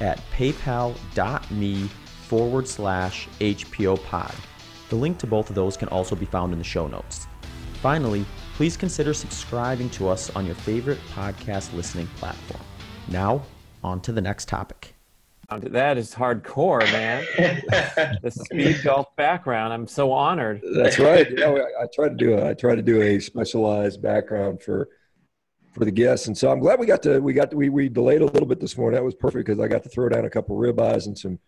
at paypal.me forward slash HPO pod. The link to both of those can also be found in the show notes. Finally, please consider subscribing to us on your favorite podcast listening platform. Now, on to the next topic. That is hardcore, man. the speed golf background. I'm so honored. That's right. You know, I, I try to do a, I try to do a specialized background for for the guests, and so I'm glad we got to we got to, we we delayed a little bit this morning. That was perfect because I got to throw down a couple ribeyes and some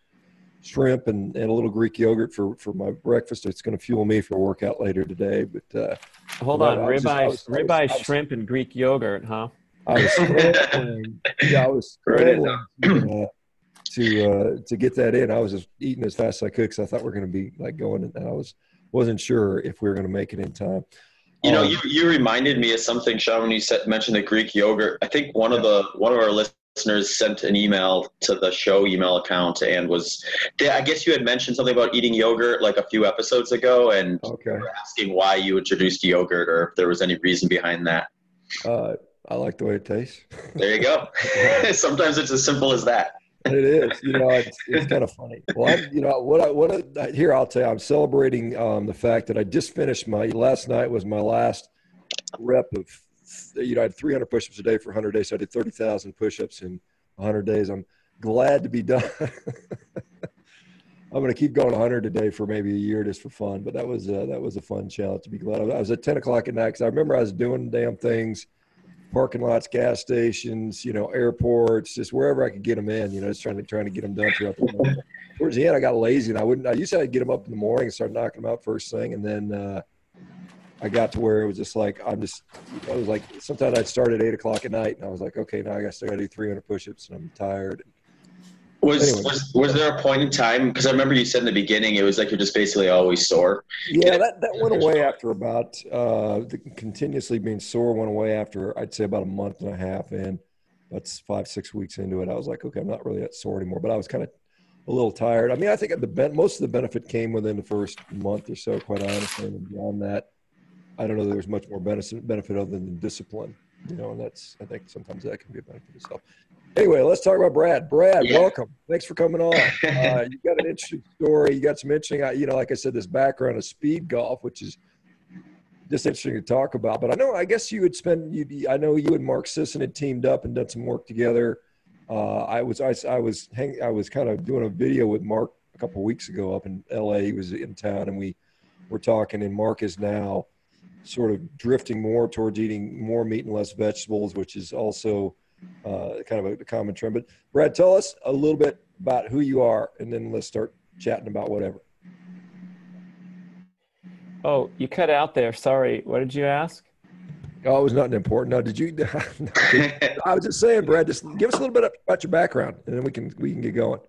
shrimp and, and a little Greek yogurt for, for my breakfast. It's going to fuel me for a workout later today. But uh, hold on, ribeye, ribeye, shrimp, and Greek yogurt, huh? I was scrambling. yeah, I was scrambling to, uh, to, uh, to get that in. I was just eating as fast as I could because I thought we are going to be like going, and I was wasn't sure if we were going to make it in time. You know, um, you, you reminded me of something, Sean, when you said, mentioned the Greek yogurt. I think one of the one of our listeners listeners sent an email to the show email account and was i guess you had mentioned something about eating yogurt like a few episodes ago and okay. asking why you introduced yogurt or if there was any reason behind that. Uh, i like the way it tastes. There you go. Sometimes it's as simple as that it is you know it's, it's kind of funny well I, you know what i what I, here i'll tell you i'm celebrating um, the fact that i just finished my last night was my last rep of you know, I had 300 push-ups a day for 100 days. So I did 30,000 push-ups in 100 days. I'm glad to be done. I'm going to keep going 100 a day for maybe a year just for fun. But that was uh, that was a fun challenge to be glad. I was at 10 o'clock at night because I remember I was doing damn things, parking lots, gas stations, you know, airports, just wherever I could get them in. You know, just trying to trying to get them done throughout the day. Towards the end, I got lazy and I wouldn't. I used to get them up in the morning and start knocking them out first thing, and then. Uh, I got to where it was just like I'm just I was like sometimes I'd start at eight o'clock at night and I was like okay now I guess I got to do 300 push-ups and I'm tired. Was, anyway. was was there a point in time because I remember you said in the beginning it was like you're just basically always sore. Yeah, that, that went away after about uh, the continuously being sore went away after I'd say about a month and a half in. That's five six weeks into it. I was like okay I'm not really that sore anymore, but I was kind of a little tired. I mean I think the most of the benefit came within the first month or so. Quite honestly, and beyond that I don't know there's much more benefit benefit other than discipline. You know, and that's I think sometimes that can be a benefit itself. Anyway, let's talk about Brad. Brad, yeah. welcome. Thanks for coming on. Uh, you got an interesting story. You got some interesting, uh, you know, like I said, this background of speed golf, which is just interesting to talk about. But I know, I guess you would spend. You, I know you and Mark Sisson had teamed up and done some work together. Uh, I was, I, I was, hang, I was kind of doing a video with Mark a couple weeks ago up in L.A. He was in town, and we were talking. And Mark is now sort of drifting more towards eating more meat and less vegetables, which is also uh, kind of a, common trend. But Brad, tell us a little bit about who you are, and then let's start chatting about whatever. Oh, you cut out there. Sorry. What did you ask? Oh, it was nothing important. No, did you? I was just saying, Brad. Just give us a little bit about your background, and then we can we can get going.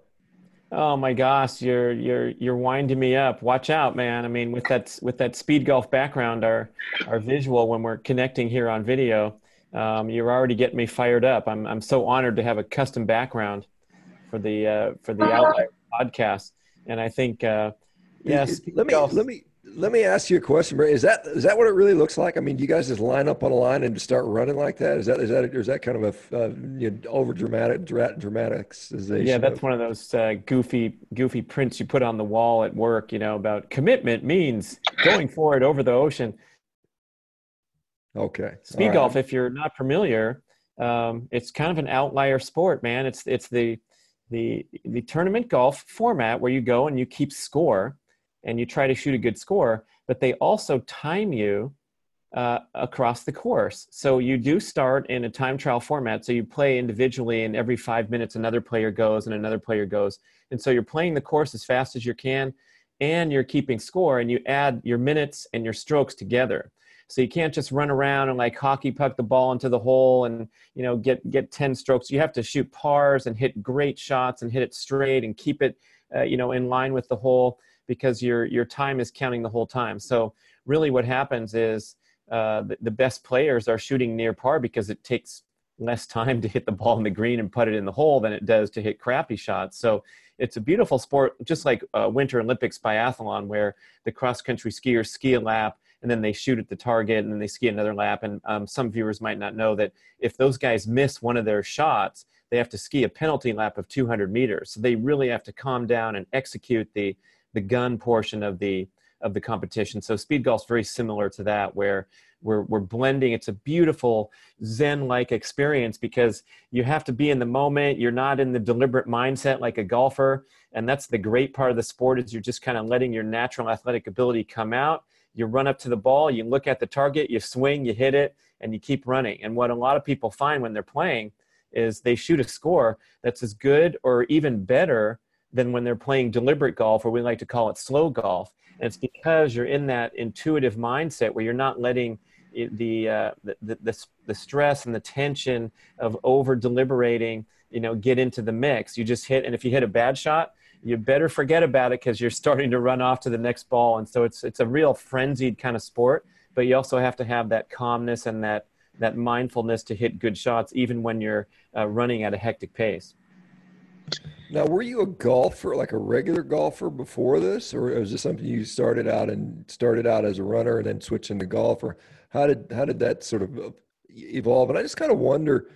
Oh my gosh, you're you're you're winding me up. Watch out, man. I mean, with that with that speed golf background, our our visual when we're connecting here on video, um, you're already getting me fired up. I'm I'm so honored to have a custom background for the uh, for the Outlier podcast, and I think uh, yes. Let me let me let me ask you a question, Is that is that what it really looks like? I mean, do you guys just line up on a line and just start running like that? Is that is that is that kind of a uh, you know, over dramatic dramatization? Yeah, that's of- one of those uh, goofy goofy prints you put on the wall at work. You know about commitment means going for it over the ocean. Okay. Speed right. golf, if you're not familiar, um, it's kind of an outlier sport, man. It's it's the the the tournament golf format where you go and you keep score and you try to shoot a good score, but they also time you uh, across the course. So you do start in a time trial format. So you play individually, and every five minutes, another player goes and another player goes. And so you're playing the course as fast as you can, and you're keeping score, and you add your minutes and your strokes together. So you can't just run around and like hockey puck the ball into the hole and you know get get ten strokes. You have to shoot pars and hit great shots and hit it straight and keep it uh, you know in line with the hole because your your time is counting the whole time. So really, what happens is uh, the, the best players are shooting near par because it takes less time to hit the ball in the green and put it in the hole than it does to hit crappy shots. So it's a beautiful sport, just like uh, Winter Olympics biathlon, where the cross country skiers ski a lap and then they shoot at the target and then they ski another lap. And um, some viewers might not know that if those guys miss one of their shots, they have to ski a penalty lap of 200 meters. So they really have to calm down and execute the the gun portion of the of the competition. So speed golf's very similar to that, where we're, we're blending. It's a beautiful Zen-like experience because you have to be in the moment. You're not in the deliberate mindset like a golfer. And that's the great part of the sport is you're just kind of letting your natural athletic ability come out. You run up to the ball, you look at the target, you swing, you hit it, and you keep running. And what a lot of people find when they're playing is they shoot a score that's as good or even better than when they're playing deliberate golf, or we like to call it slow golf. And it's because you're in that intuitive mindset where you're not letting the, uh, the, the, the, stress and the tension of over deliberating, you know, get into the mix. You just hit, and if you hit a bad shot, you better forget about it because you're starting to run off to the next ball. And so it's, it's a real frenzied kind of sport, but you also have to have that calmness and that, that mindfulness to hit good shots, even when you're uh, running at a hectic pace. Now, were you a golfer, like a regular golfer before this, or was this something you started out and started out as a runner and then switched into golf, or how did how did that sort of evolve? And I just kind of wonder.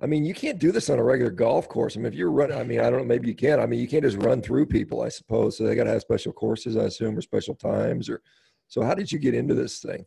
I mean, you can't do this on a regular golf course. I mean, if you're running, I mean, I don't know, maybe you can. I mean, you can't just run through people, I suppose. So they got to have special courses, I assume, or special times. Or so, how did you get into this thing?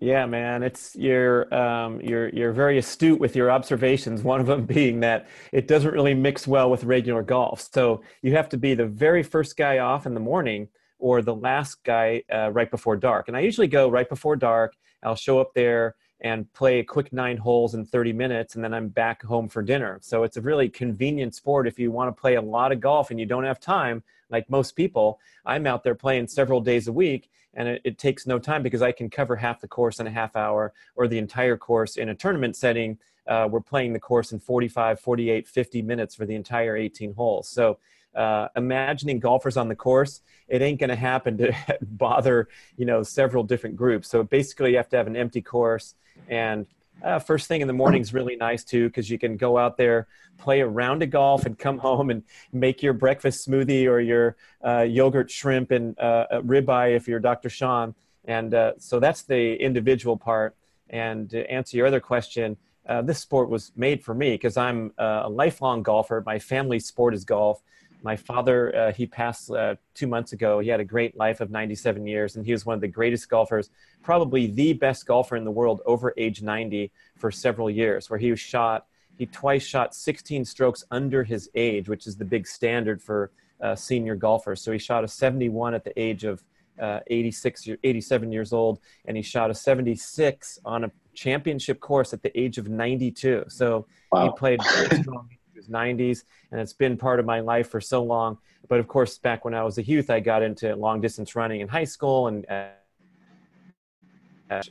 Yeah, man, it's you're um, you're you're very astute with your observations. One of them being that it doesn't really mix well with regular golf. So you have to be the very first guy off in the morning or the last guy uh, right before dark. And I usually go right before dark. I'll show up there and play a quick nine holes in 30 minutes, and then I'm back home for dinner. So it's a really convenient sport if you want to play a lot of golf and you don't have time, like most people. I'm out there playing several days a week, and it, it takes no time because I can cover half the course in a half hour or the entire course in a tournament setting. Uh, we're playing the course in 45, 48, 50 minutes for the entire 18 holes. So uh, imagining golfers on the course, it ain't going to happen to bother, you know, several different groups. So basically, you have to have an empty course. And uh, first thing in the morning is really nice too, because you can go out there, play a round of golf, and come home and make your breakfast smoothie or your uh, yogurt, shrimp, and uh, ribeye if you're Dr. Sean. And uh, so that's the individual part. And to answer your other question, uh, this sport was made for me because I'm a lifelong golfer. My family sport is golf my father uh, he passed uh, two months ago. He had a great life of 97 years and he was one of the greatest golfers probably the best golfer in the world over age 90 for several years where he was shot he twice shot 16 strokes under his age which is the big standard for uh, senior golfers. So he shot a 71 at the age of uh, 86 87 years old and he shot a 76 on a championship course at the age of 92 so wow. he played strong 90s, and it's been part of my life for so long. But of course, back when I was a youth, I got into long distance running in high school, and uh,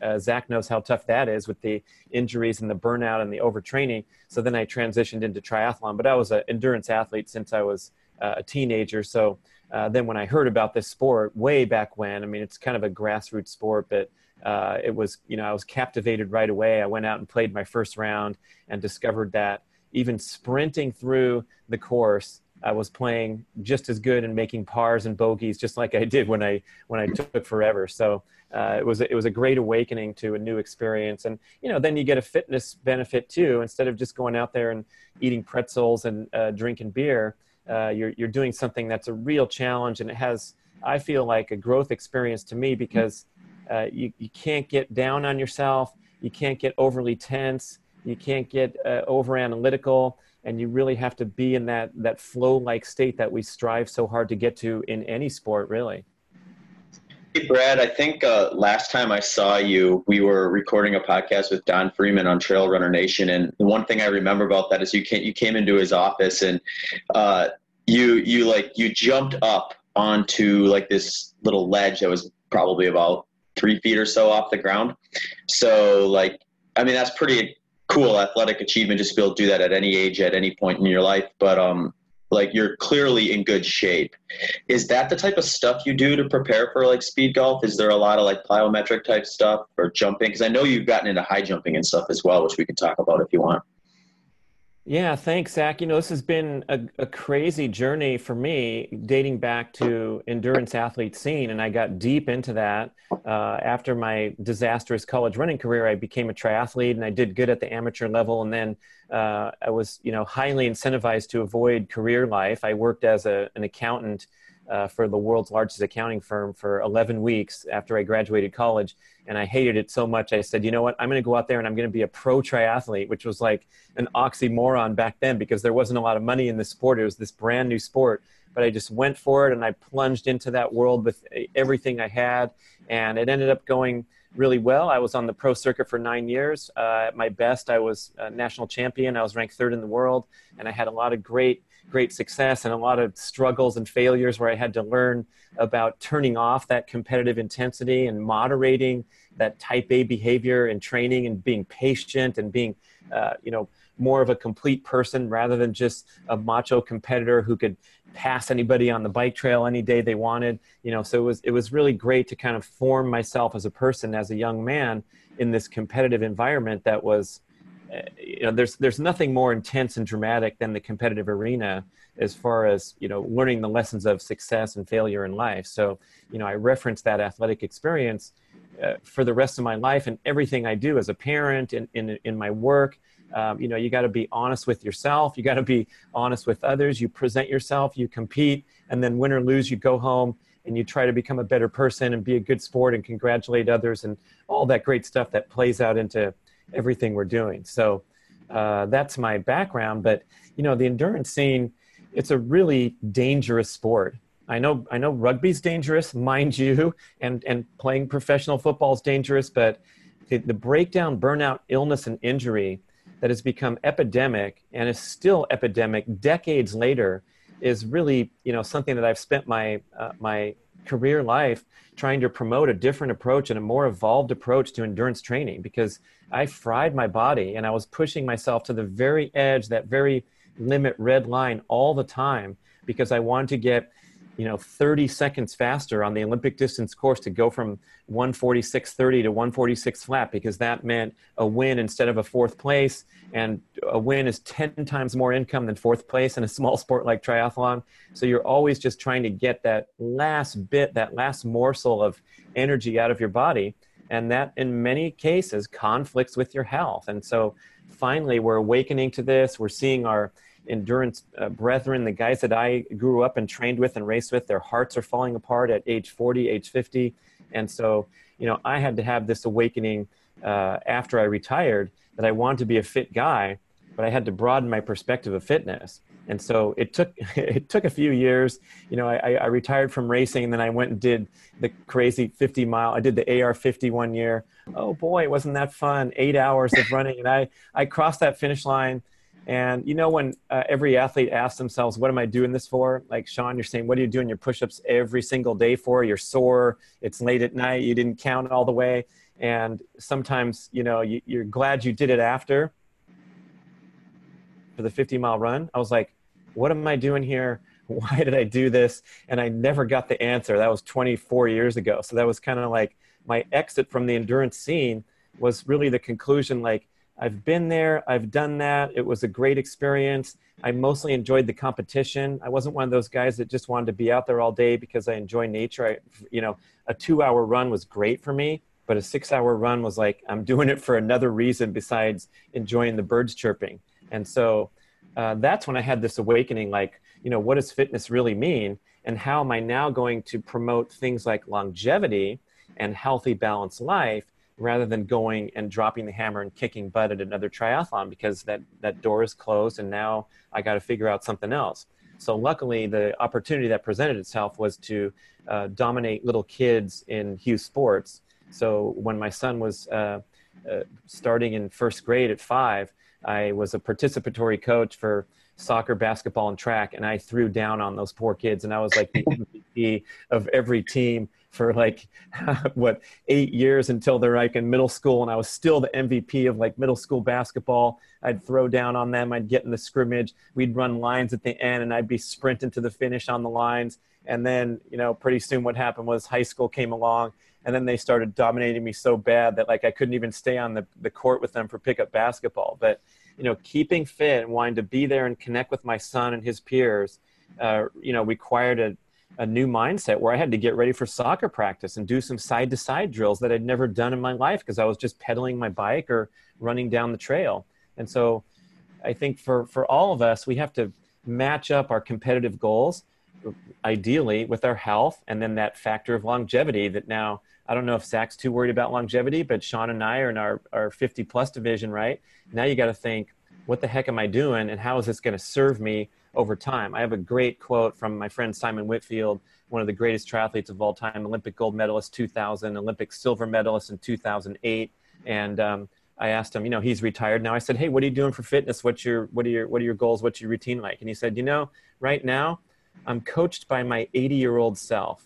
uh, Zach knows how tough that is with the injuries and the burnout and the overtraining. So then I transitioned into triathlon, but I was an endurance athlete since I was uh, a teenager. So uh, then when I heard about this sport way back when, I mean, it's kind of a grassroots sport, but uh, it was, you know, I was captivated right away. I went out and played my first round and discovered that even sprinting through the course, I was playing just as good and making pars and bogeys, just like I did when I when I took forever. So uh, it was it was a great awakening to a new experience, and you know then you get a fitness benefit too. Instead of just going out there and eating pretzels and uh, drinking beer, uh, you're you're doing something that's a real challenge, and it has I feel like a growth experience to me because uh, you you can't get down on yourself, you can't get overly tense you can't get uh, over analytical and you really have to be in that that flow like state that we strive so hard to get to in any sport really Hey Brad, I think uh, last time I saw you, we were recording a podcast with Don Freeman on Trail Runner Nation, and the one thing I remember about that is you came you came into his office and uh, you you like you jumped up onto like this little ledge that was probably about three feet or so off the ground. So like, I mean, that's pretty cool athletic achievement just to be able to do that at any age, at any point in your life. But um, like you're clearly in good shape. Is that the type of stuff you do to prepare for like speed golf? Is there a lot of like plyometric type stuff or jumping? Because I know you've gotten into high jumping and stuff as well, which we can talk about if you want. Yeah, thanks, Zach. You know, this has been a, a, crazy journey for me, dating back to endurance athlete scene, and I got deep into that uh, after my disastrous college running career. I became a triathlete, and I did good at the amateur level, and then uh, I was, you know, highly incentivized to avoid career life. I worked as a, an accountant uh, for the world's largest accounting firm for 11 weeks after I graduated college. And I hated it so much, I said, you know what? I'm going to go out there and I'm going to be a pro triathlete, which was like an oxymoron back then because there wasn't a lot of money in the sport. It was this brand new sport. But I just went for it and I plunged into that world with everything I had. And it ended up going really well. I was on the pro circuit for nine years. Uh, at my best, I was national champion. I was ranked third in the world. And I had a lot of great great success and a lot of struggles and failures where I had to learn about turning off that competitive intensity and moderating that type A behavior and training and being patient and being, uh, you know, more of a complete person rather than just a macho competitor who could pass anybody on the bike trail any day they wanted. You know, so it was it was really great to kind of form myself as a person as a young man in this competitive environment that was you know, there's there's nothing more intense and dramatic than the competitive arena as far as you know learning the lessons of success and failure in life. So you know, I reference that athletic experience uh, for the rest of my life and everything I do as a parent in in, in my work. Um, you know, you got to be honest with yourself. You got to be honest with others. You present yourself. You compete, and then win or lose, you go home and you try to become a better person and be a good sport and congratulate others and all that great stuff that plays out into everything we're doing. So uh, that's my background. But you know, the endurance scene, it's a really dangerous sport. I know I know rugby's dangerous, mind you, and and playing professional football is dangerous, but the, the breakdown, burnout, illness, and injury that has become epidemic and is still epidemic decades later is really you know something that I've spent my uh, my career life trying to promote a different approach and a more evolved approach to endurance training because I fried my body and I was pushing myself to the very edge, that very limit red line all the time because I wanted to get you know 30 seconds faster on the olympic distance course to go from 146.30 to 146 flat because that meant a win instead of a fourth place. And a win is 10 times more income than fourth place in a small sport like triathlon. So you're always just trying to get that last bit that last morsel of energy out of your body and that in many cases conflicts with your health and so finally we're awakening to this we're seeing our endurance uh, brethren, the guys that I grew up and trained with and raced with, their hearts are falling apart at age 40, age 50. And so, you know, I had to have this awakening uh, after I retired that I wanted to be a fit guy, but I had to broaden my perspective of fitness. And so it took it took a few years. You know, I, I retired from racing, and then I went and did the crazy 50 mile. I did the AR 50 one year. Oh boy, wasn't that fun? Eight hours of running, and I I crossed that finish line and you know, when uh, every athlete asks themselves, What am I doing this for? Like, Sean, you're saying, What are you doing your push ups every single day for? You're sore, it's late at night, you didn't count all the way. And sometimes, you know, you, you're glad you did it after for the 50 mile run. I was like, What am I doing here? Why did I do this? And I never got the answer. That was 24 years ago. So that was kind of like my exit from the endurance scene was really the conclusion like, I've been there, I've done that. It was a great experience. I mostly enjoyed the competition. I wasn't one of those guys that just wanted to be out there all day because I enjoy nature. I, you know, a two hour run was great for me, but a six hour run was like, I'm doing it for another reason besides enjoying the birds chirping. And so uh, that's when I had this awakening like, you know, what does fitness really mean? And how am I now going to promote things like longevity and healthy, balanced life rather than going and dropping the hammer and kicking butt at another triathlon because that, that door is closed and now I got to figure out something else. So luckily, the opportunity that presented itself was to uh, dominate little kids in Hughes Sports. So when my son was uh, uh, starting in first grade at five, I was a participatory coach for soccer, basketball, and track, and I threw down on those poor kids. And I was like the, MVP of every team for like what eight years until they're like in middle school and i was still the mvp of like middle school basketball i'd throw down on them i'd get in the scrimmage we'd run lines at the end and i'd be sprinting to the finish on the lines and then you know pretty soon what happened was high school came along and then they started dominating me so bad that like i couldn't even stay on the, the court with them for pickup basketball but you know keeping fit and wanting to be there and connect with my son and his peers uh, you know required a a new mindset where I had to get ready for soccer practice and do some side to side drills that I'd never done in my life because I was just pedaling my bike or running down the trail. And so I think for, for all of us, we have to match up our competitive goals ideally with our health and then that factor of longevity that now I don't know if Zach's too worried about longevity, but Sean and I are in our, our 50 plus division, right? Now you got to think, what the heck am I doing and how is this going to serve me over time. I have a great quote from my friend Simon Whitfield, one of the greatest triathletes of all time, Olympic gold medalist 2000, Olympic silver medalist in 2008. And um, I asked him, you know, he's retired now. I said, hey, what are you doing for fitness? What's your, what are your, what are your goals? What's your routine like? And he said, you know, right now I'm coached by my 80 year old self.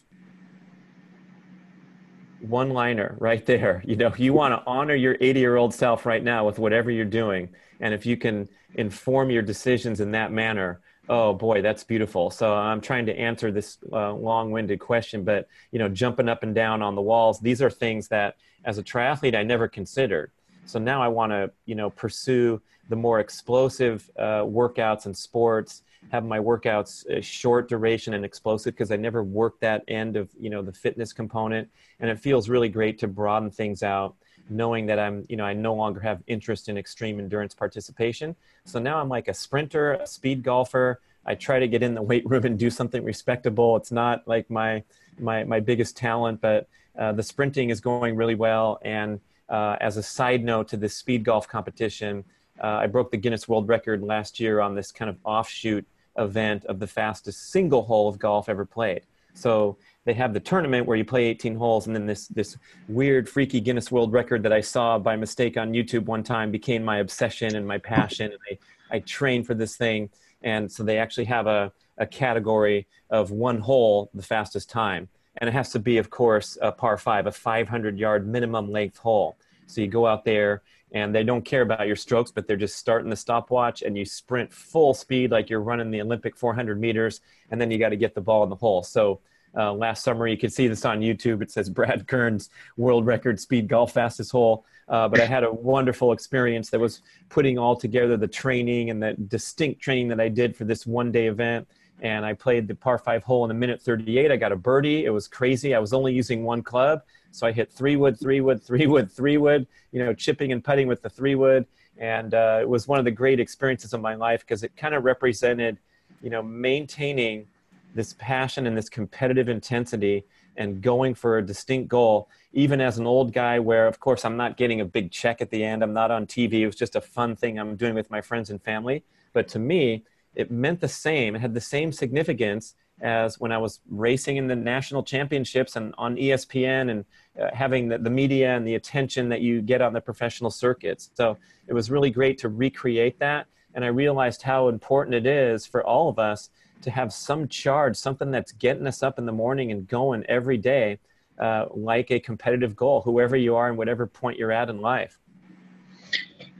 One liner right there. You know, you want to honor your 80 year old self right now with whatever you're doing. And if you can inform your decisions in that manner, Oh boy, that's beautiful. So I'm trying to answer this uh, long-winded question, but you know, jumping up and down on the walls, these are things that, as a triathlete, I never considered. So now I want to, you know, pursue the more explosive uh, workouts and sports. Have my workouts uh, short duration and explosive because I never worked that end of, you know, the fitness component, and it feels really great to broaden things out knowing that I'm, you know, I no longer have interest in extreme endurance participation. So now I'm like a sprinter, a speed golfer. I try to get in the weight room and do something respectable. It's not like my my my biggest talent, but uh, the sprinting is going really well. And uh, as a side note to this speed golf competition, uh, I broke the Guinness World Record last year on this kind of offshoot event of the fastest single hole of golf ever played. So they have the tournament where you play 18 holes and then this this weird freaky guinness world record that i saw by mistake on youtube one time became my obsession and my passion and i, I trained for this thing. And so they actually have a, a category of one hole the fastest time. And it has to be of course a par five a 500 yard minimum length hole. So you go out there and they don't care about your strokes but they're just starting the stopwatch and you sprint full speed like you're running the olympic 400 meters and then you got to get the ball in the hole so uh, last summer. You can see this on YouTube. It says Brad Kearns' world record speed golf fastest hole. Uh, but I had a wonderful experience that was putting all together the training and the distinct training that I did for this one day event. And I played the par five hole in a minute 38. I got a birdie. It was crazy. I was only using one club. So I hit three wood, three wood, three wood, three wood, you know, chipping and putting with the three wood. And uh, it was one of the great experiences of my life because it kind of represented, you know, maintaining this passion and this competitive intensity and going for a distinct goal, even as an old guy, where of course I'm not getting a big check at the end, I'm not on TV, it was just a fun thing I'm doing with my friends and family. But to me, it meant the same, it had the same significance as when I was racing in the national championships and on ESPN and uh, having the, the media and the attention that you get on the professional circuits. So it was really great to recreate that. And I realized how important it is for all of us to have some charge, something that's getting us up in the morning and going every day, uh, like a competitive goal, whoever you are and whatever point you're at in life.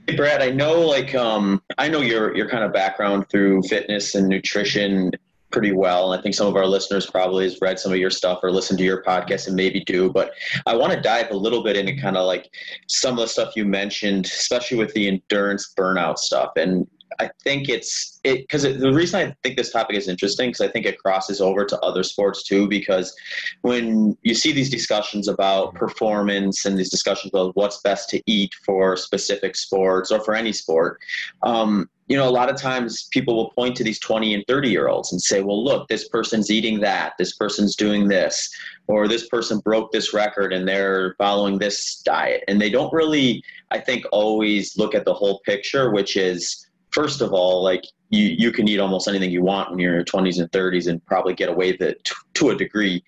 Hey, Brad, I know like um, I know your your kind of background through fitness and nutrition pretty well. And I think some of our listeners probably has read some of your stuff or listened to your podcast and maybe do. But I want to dive a little bit into kind of like some of the stuff you mentioned, especially with the endurance burnout stuff. And I think it's it because the reason I think this topic is interesting because I think it crosses over to other sports too. Because when you see these discussions about performance and these discussions about what's best to eat for specific sports or for any sport, um, you know, a lot of times people will point to these 20 and 30 year olds and say, well, look, this person's eating that, this person's doing this, or this person broke this record and they're following this diet. And they don't really, I think, always look at the whole picture, which is, first of all, like you, you can eat almost anything you want when you're in your 20s and 30s and probably get away with it to, to a degree.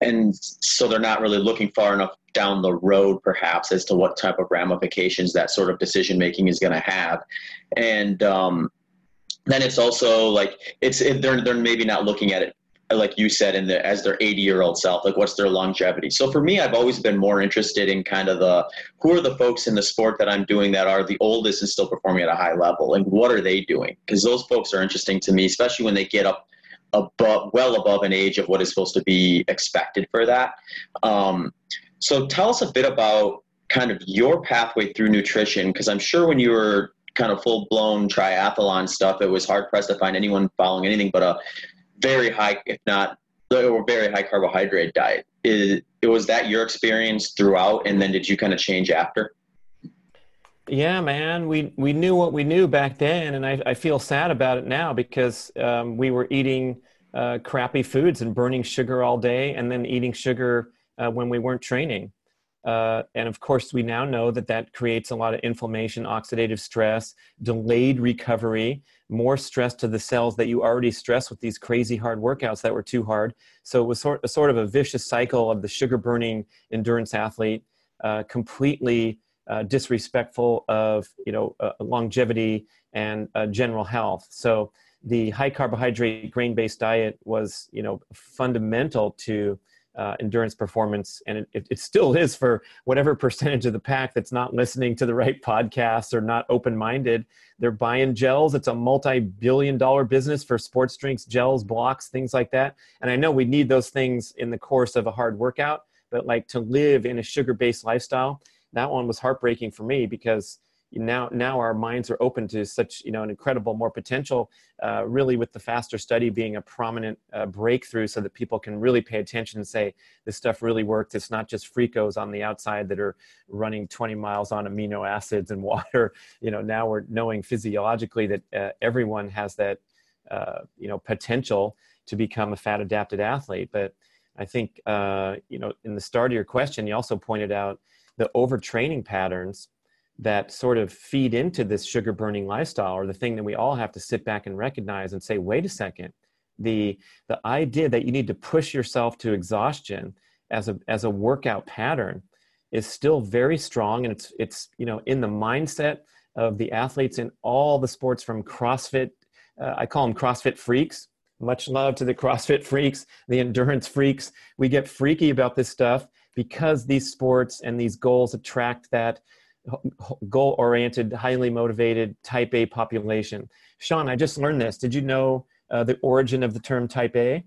And so they're not really looking far enough down the road, perhaps, as to what type of ramifications that sort of decision making is going to have. And um, then it's also like it's it, they're they're maybe not looking at it like you said in the as their 80 year old self like what's their longevity? So for me i've always been more interested in kind of the who are the folks in the sport that i'm doing that are the oldest and still performing at a high level? And what are they doing? Because those folks are interesting to me especially when they get up above well above an age of what is supposed to be expected for that. Um, so tell us a bit about kind of your pathway through nutrition because i'm sure when you were kind of full blown triathlon stuff it was hard pressed to find anyone following anything but a very high, if not or very high carbohydrate diet. Is, it was that your experience throughout, and then did you kind of change after? Yeah, man, we we knew what we knew back then, and I, I feel sad about it now because um, we were eating uh, crappy foods and burning sugar all day, and then eating sugar uh, when we weren't training. Uh, and of course, we now know that that creates a lot of inflammation, oxidative stress, delayed recovery, more stress to the cells that you already stress with these crazy hard workouts that were too hard. So it was sort, of, sort of a vicious cycle of the sugar burning endurance athlete, uh, completely uh, disrespectful of you know uh, longevity and uh, general health. So the high carbohydrate grain based diet was you know fundamental to uh, endurance performance, and it, it, still is for whatever percentage of the pack that's not listening to the right podcasts or not open minded. They're buying gels. It's a multi billion dollar business for sports drinks, gels, blocks, things like that. And I know we need those things in the course of a hard workout, but like to live in a sugar based lifestyle, that one was heartbreaking for me because now now our minds are open to such you know an incredible more potential uh, really with the faster study being a prominent uh, breakthrough so that people can really pay attention and say this stuff really works it's not just freakos on the outside that are running 20 miles on amino acids and water. You know now we're knowing physiologically that uh, everyone has that uh, you know potential to become a fat adapted athlete. But i think uh, you know in the start of your question you also pointed out the overtraining patterns that sort of feed into this sugar burning lifestyle or the thing that we all have to sit back and recognize and say wait a second. The the idea that you need to push yourself to exhaustion as a as a workout pattern is still very strong and it's it's you know in the mindset of the athletes in all the sports from crossfit uh, i call them crossfit freaks. Much love to the crossfit freaks the endurance freaks. We get freaky about this stuff because these sports and these goals attract that goal oriented, highly motivated type A population. Sean, I just learned this. Did you know uh, the origin of the term type A?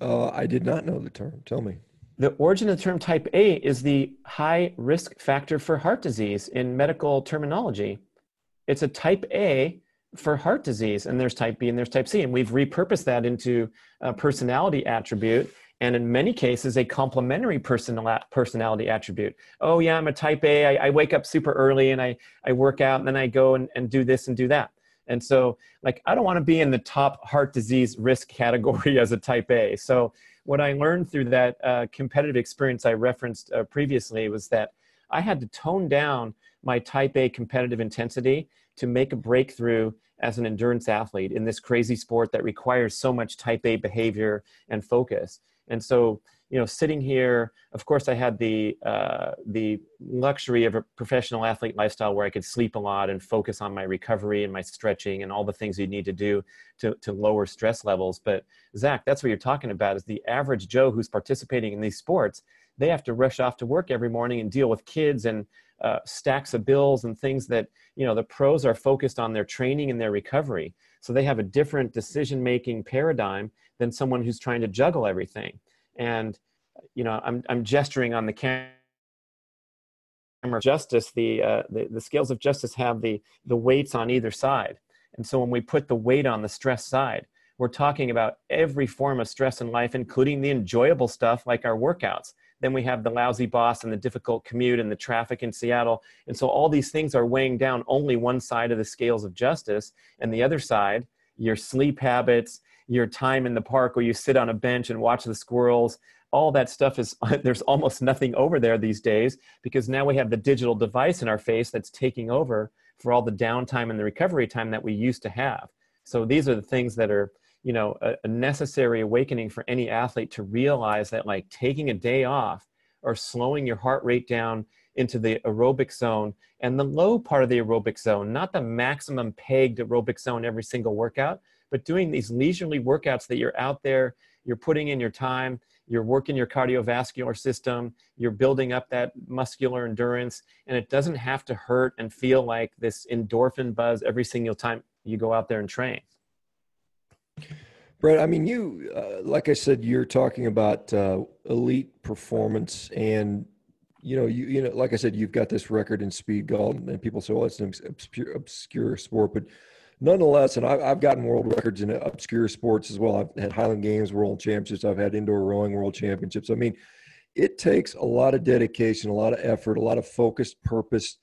Uh, I did not know the term. Tell me. The origin of the term type A is the high risk factor for heart disease in medical terminology. It's a type A for heart disease, and there's type B and there's type C. And we've repurposed that into a personality attribute and in many cases a complementary personality attribute. Oh yeah i'm a type a. I, I wake up super early and I, I work out and then i go and, and do this and do that. And so like i don't want to be in the top heart disease risk category as a type a. So what i learned through that uh, competitive experience i referenced uh, previously was that i had to tone down my type a competitive intensity to make a breakthrough as an endurance athlete in this crazy sport that requires so much type a behavior and focus and so, you know, sitting here, of course, I had the uh, the luxury of a professional athlete lifestyle where I could sleep a lot and focus on my recovery and my stretching and all the things you need to do to to lower stress levels. But Zach, that's what you're talking about is the average Joe who's participating in these sports. They have to rush off to work every morning and deal with kids and uh, stacks of bills and things that you know the pros are focused on their training and their recovery so they have a different decision making paradigm than someone who's trying to juggle everything. And you know, I'm I'm gesturing on the camera. Justice, the, uh, the the scales of justice have the the weights on either side, and so when we put the weight on the stress side, we're talking about every form of stress in life, including the enjoyable stuff like our workouts. Then we have the lousy boss and the difficult commute and the traffic in Seattle. And so all these things are weighing down only one side of the scales of justice. And the other side, your sleep habits, your time in the park where you sit on a bench and watch the squirrels. All that stuff is there's almost nothing over there these days because now we have the digital device in our face that's taking over for all the downtime and the recovery time that we used to have. So these are the things that are you know a, a necessary awakening for any athlete to realize that like taking a day off or slowing your heart rate down into the aerobic zone and the low part of the aerobic zone not the maximum pegged aerobic zone every single workout but doing these leisurely workouts that you're out there, you're putting in your time, you're working your cardiovascular system, you're building up that muscular endurance, and it doesn't have to hurt and feel like this endorphin buzz every single time you go out there and train. Brett, I mean, you, uh, like I said, you're talking about uh, elite performance, and you know, you, you know, like I said, you've got this record in speed golf, and people say, "Well, it's an obscure, obscure sport," but nonetheless, and I've, I've gotten world records in obscure sports as well. I've had Highland Games World Championships. I've had indoor rowing World Championships. I mean, it takes a lot of dedication, a lot of effort, a lot of focused purpose,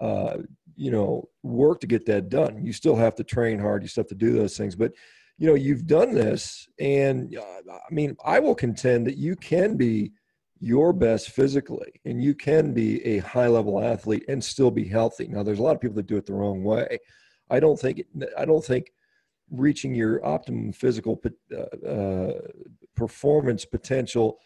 uh, you know, work to get that done. You still have to train hard. You still have to do those things, but you know, you've done this, and uh, I mean, I will contend that you can be your best physically and you can be a high level athlete and still be healthy. Now, there's a lot of people that do it the wrong way. I don't think I don't think reaching your optimum physical uh, uh, performance potential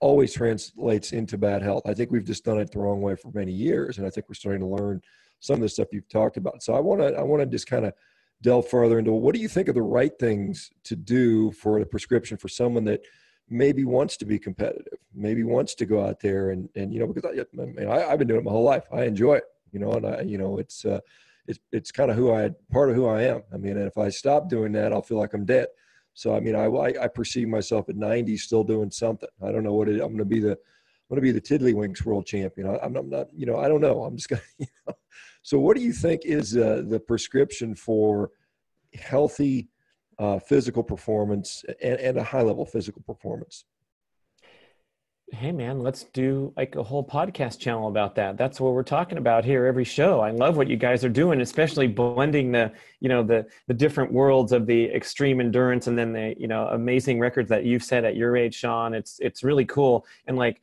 always translates into bad health. I think we've just done it the wrong way for many years, and I think we're starting to learn some of the stuff you've talked about. So I want to I want to just kind of delve further into what do you think are the right things to do for a prescription for someone that maybe wants to be competitive, maybe wants to go out there and and you know because I, I mean, I, have been doing it my whole life. I enjoy it, you know, and I you know it's. Uh, it's it's kind of who I part of who I am. I mean, and if I stop doing that, I'll feel like I'm dead. So I mean, I I, perceive myself at 90 still doing something. I don't know what it, I'm going to be the I'm going to be the Tiddlywinks world champion. I, am not you know I don't know. I'm just going. You know. So what do you think is uh, the prescription for healthy uh, physical performance and, and a high level physical performance? Hey man let's do like a whole podcast channel about that. That's what we're talking about here every show. I love what you guys are doing especially blending the you know the the different worlds of the extreme endurance and then the you know amazing records that you've set at your age sean. It's it's really cool. And like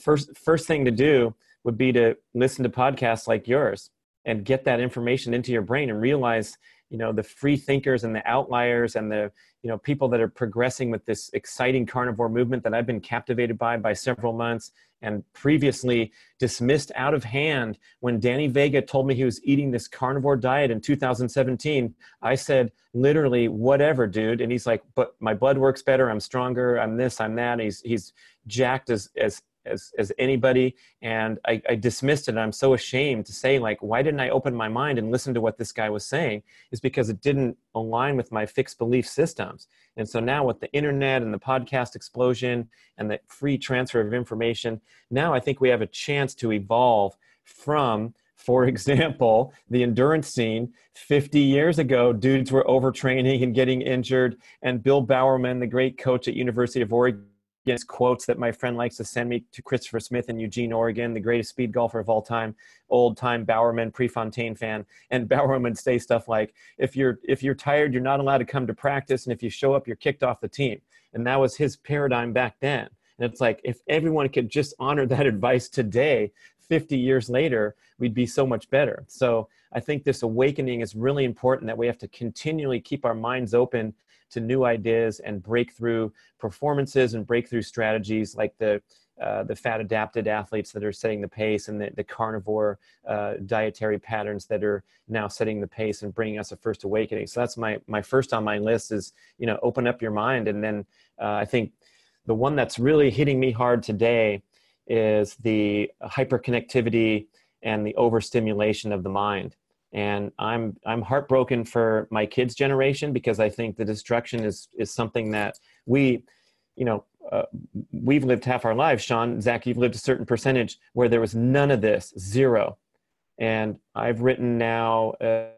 first first thing to do would be to listen to podcasts like yours and get that information into your brain and realize you know the free thinkers and the outliers and the you know people that are progressing with this exciting carnivore movement that I've been captivated by by several months and previously dismissed out of hand. When Danny Vega told me he was eating this carnivore diet in 2017 I said literally whatever dude. And he's like but my blood works better. I'm stronger. I'm this I'm that. He's he's jacked as as as, as anybody and I, I dismissed it i'm so ashamed to say like why didn't i open my mind and listen to what this guy was saying is because it didn't align with my fixed belief systems and so now with the internet and the podcast explosion and the free transfer of information now i think we have a chance to evolve from for example, the endurance scene 50 years ago, dudes were overtraining and getting injured. And Bill Bowerman, the great coach at University of Oregon, against quotes that my friend likes to send me to Christopher Smith in Eugene, Oregon, the greatest speed golfer of all time, old time Bowerman, Prefontaine fan. And Bowerman would say stuff like, if you're if you're tired, you're not allowed to come to practice. And if you show up, you're kicked off the team. And that was his paradigm back then. And it's like if everyone could just honor that advice today, 50 years later, we'd be so much better. So I think this awakening is really important that we have to continually keep our minds open to new ideas and breakthrough performances and breakthrough strategies like the uh, the fat adapted athletes that are setting the pace and the, the carnivore uh, dietary patterns that are now setting the pace and bringing us a first awakening. So that's my my first on my list is you know open up your mind. And then uh, i think the one that's really hitting me hard today is the hyperconnectivity and the overstimulation of the mind and i'm i'm heartbroken for my kids generation because i think the destruction is is something that we you know uh, we've lived half our lives sean. Zach you've lived a certain percentage where there was none of this zero. And i've written now uh,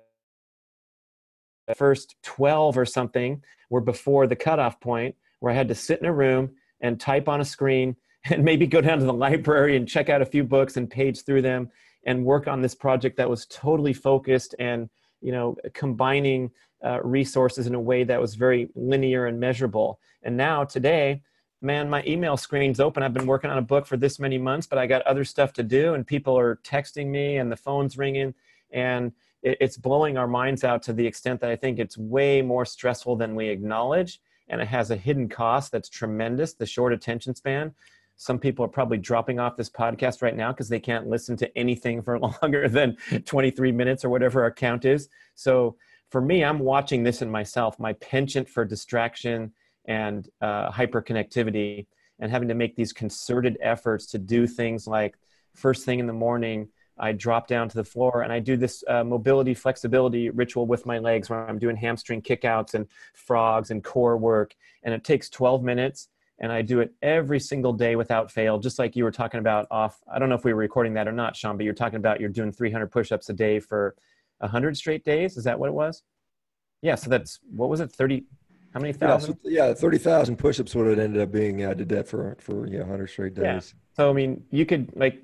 the first 12 or something were before the cutoff point where i had to sit in a room and type on a screen and maybe go down to the library and check out a few books and page through them and work on this project that was totally focused and you know combining uh, resources in a way that was very linear and measurable. And now today man my email screen's open. I've been working on a book for this many months but i got other stuff to do and people are texting me and the phone's ringing and it's blowing our minds out to the extent that i think it's way more stressful than we acknowledge and it has a hidden cost that's tremendous the short attention span some people are probably dropping off this podcast right now because they can't listen to anything for longer than 23 minutes or whatever our count is. So, for me, I'm watching this in myself, my penchant for distraction and uh, hyperconnectivity, and having to make these concerted efforts to do things like first thing in the morning, I drop down to the floor and I do this uh, mobility flexibility ritual with my legs where I'm doing hamstring kickouts and frogs and core work. And it takes 12 minutes and I do it every single day without fail, just like you were talking about off. I don't know if we were recording that or not, Shawn, but you're talking about you're doing 300 push ups a day for 100 straight days. Is that what it was? Yeah. So that's, what was it? 30, how many thousand? Yeah, so, yeah 30,000 push ups would have ended up being. I did that for, for yeah, 100 straight days. Yeah. So, I mean, you could like,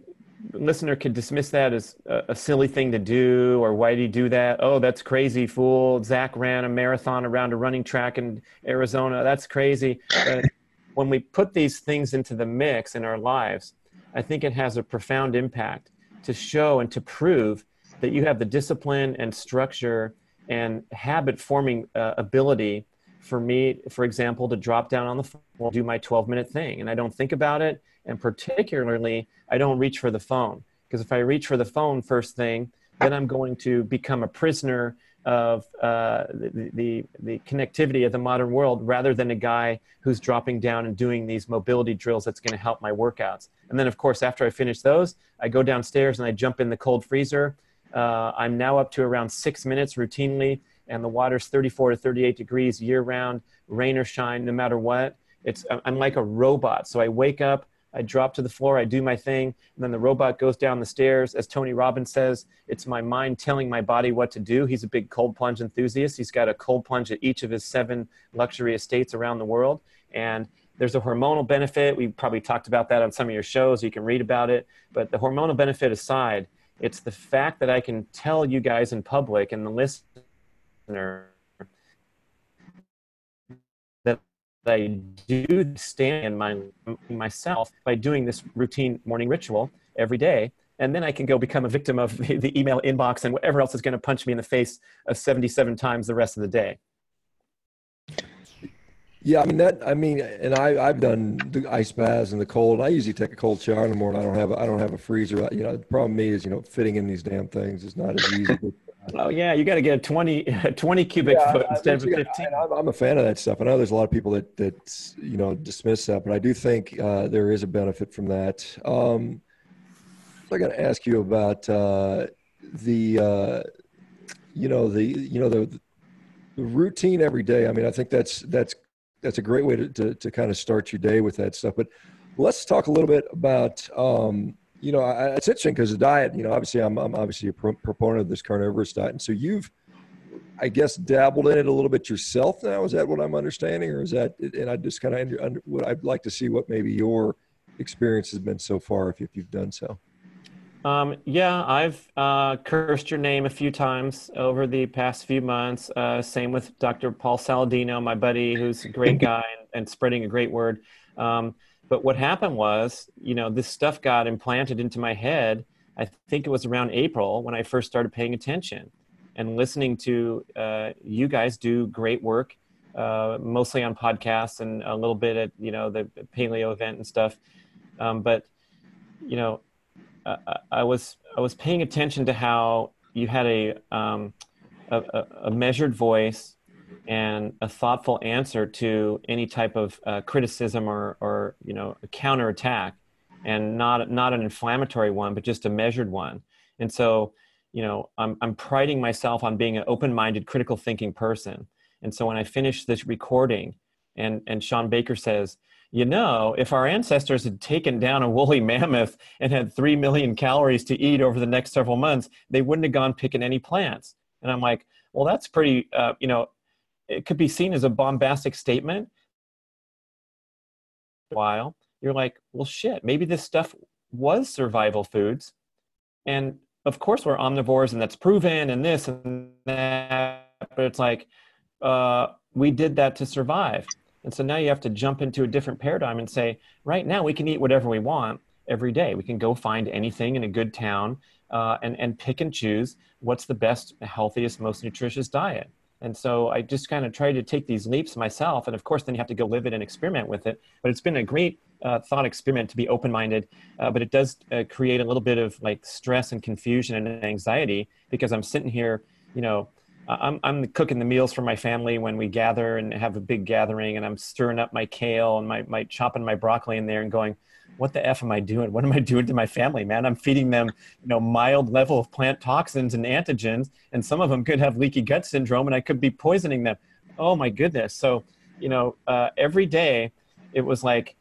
listener could dismiss that as a, a, silly thing to do or why do you do that oh that's crazy fool zach ran a marathon around a running track in arizona that's crazy but when we put these things into the mix in our lives i think it has a profound impact to show and to prove that you have the discipline and structure and habit forming uh, ability for me for example to drop down on the phone, do my 12 minute thing. And i don't think about it. And particularly I don't reach for the phone. Because if I reach for the phone first thing, then I'm going to become a prisoner of uh, the, the, the connectivity of the modern world rather than a guy who's dropping down and doing these mobility drills that's going to help my workouts. And then, of course, after I finish those, I go downstairs and I jump in the cold freezer. Uh, I'm now up to around six minutes routinely, and the water's 34 to 38 degrees year round, rain or shine, no matter what. It's, I'm like a robot. So I wake up, I drop to the floor, I do my thing, and then the robot goes down the stairs. As Tony Robbins says, it's my mind telling my body what to do. He's a big cold plunge enthusiast. He's got a cold plunge at each of his seven luxury estates around the world. And there's a hormonal benefit. We probably talked about that on some of your shows. You can read about it. But the hormonal benefit aside, it's the fact that I can tell you guys in public and the listener I do stand my myself by doing this routine morning ritual every day. And then I can go become a victim of the, the email inbox and whatever else is going to punch me in the face of 77 times the rest of the day. Yeah, I mean that. I mean, and I I've done the ice baths and the cold. I usually take a cold shower in the morning. I don't have a, I don't have a freezer. You know, the problem me is you know fitting in these damn things is not as easy. Oh yeah, you got to get a 20, 20 cubic yeah, foot I, instead of fifteen. I, am a fan of that stuff. I know there's a lot of people that that you know dismiss that, but I do think uh, there is a benefit from that. Um, I got to ask you about uh, the uh, you know the you know the, the routine every day. I mean, I think that's that's that's a great way to, to, to kind of start your day with that stuff. But let's talk a little bit about um, you know, I, it's interesting because the diet, you know, obviously I'm, I'm obviously a pro- proponent of this carnivorous diet. And so you've, I guess, dabbled in it a little bit yourself now. Is that what I'm understanding? Or is that, and I just kind of, under, under, what I'd like to see what maybe your experience has been so far, if, if you've done so. Um, yeah, I've uh, cursed your name a few times over the past few months. Uh, same with Dr. Paul Saladino, my buddy, who's a great guy and, and spreading a great word. Um, but what happened was, you know, this stuff got implanted into my head. I think it was around April when I first started paying attention and listening to uh, you guys do great work, uh, mostly on podcasts and a little bit at, you know, the paleo event and stuff. Um, but, you know, I, I, was I was paying attention to how you had a, um, a, a measured voice and a thoughtful answer to any type of uh, criticism or, or you know a counterattack and not not an inflammatory one but just a measured one. And so you know i'm, I'm priding myself on being an open-minded critical thinking person. And so when i finish this recording and and shawn baker says you know if our ancestors had taken down a woolly mammoth and had 3 million calories to eat over the next several months they wouldn't have gone picking any plants. And i'm like well that's pretty uh, you know it could be seen as a bombastic statement. While you're like well shit maybe this stuff was survival foods. And of course we're omnivores and that's proven and this and that but it's like uh, we did that to survive. And so now you have to jump into a different paradigm and say right now we can eat whatever we want every day. We can go find anything in a good town uh, and, and pick and choose what's the best healthiest most nutritious diet and so I just kind of tried to take these leaps myself. And of course, then you have to go live it and experiment with it. But it's been a great uh, thought experiment to be open minded. Uh, but it does uh, create a little bit of like stress and confusion and anxiety because I'm sitting here, you know, I'm I'm cooking the meals for my family when we gather and have a big gathering, and I'm stirring up my kale and my my chopping my broccoli in there and going, what the f am I doing? What am I doing to my family, man? I'm feeding them, you know, mild level of plant toxins and antigens, and some of them could have leaky gut syndrome, and I could be poisoning them. Oh my goodness! So, you know, uh, every day it was like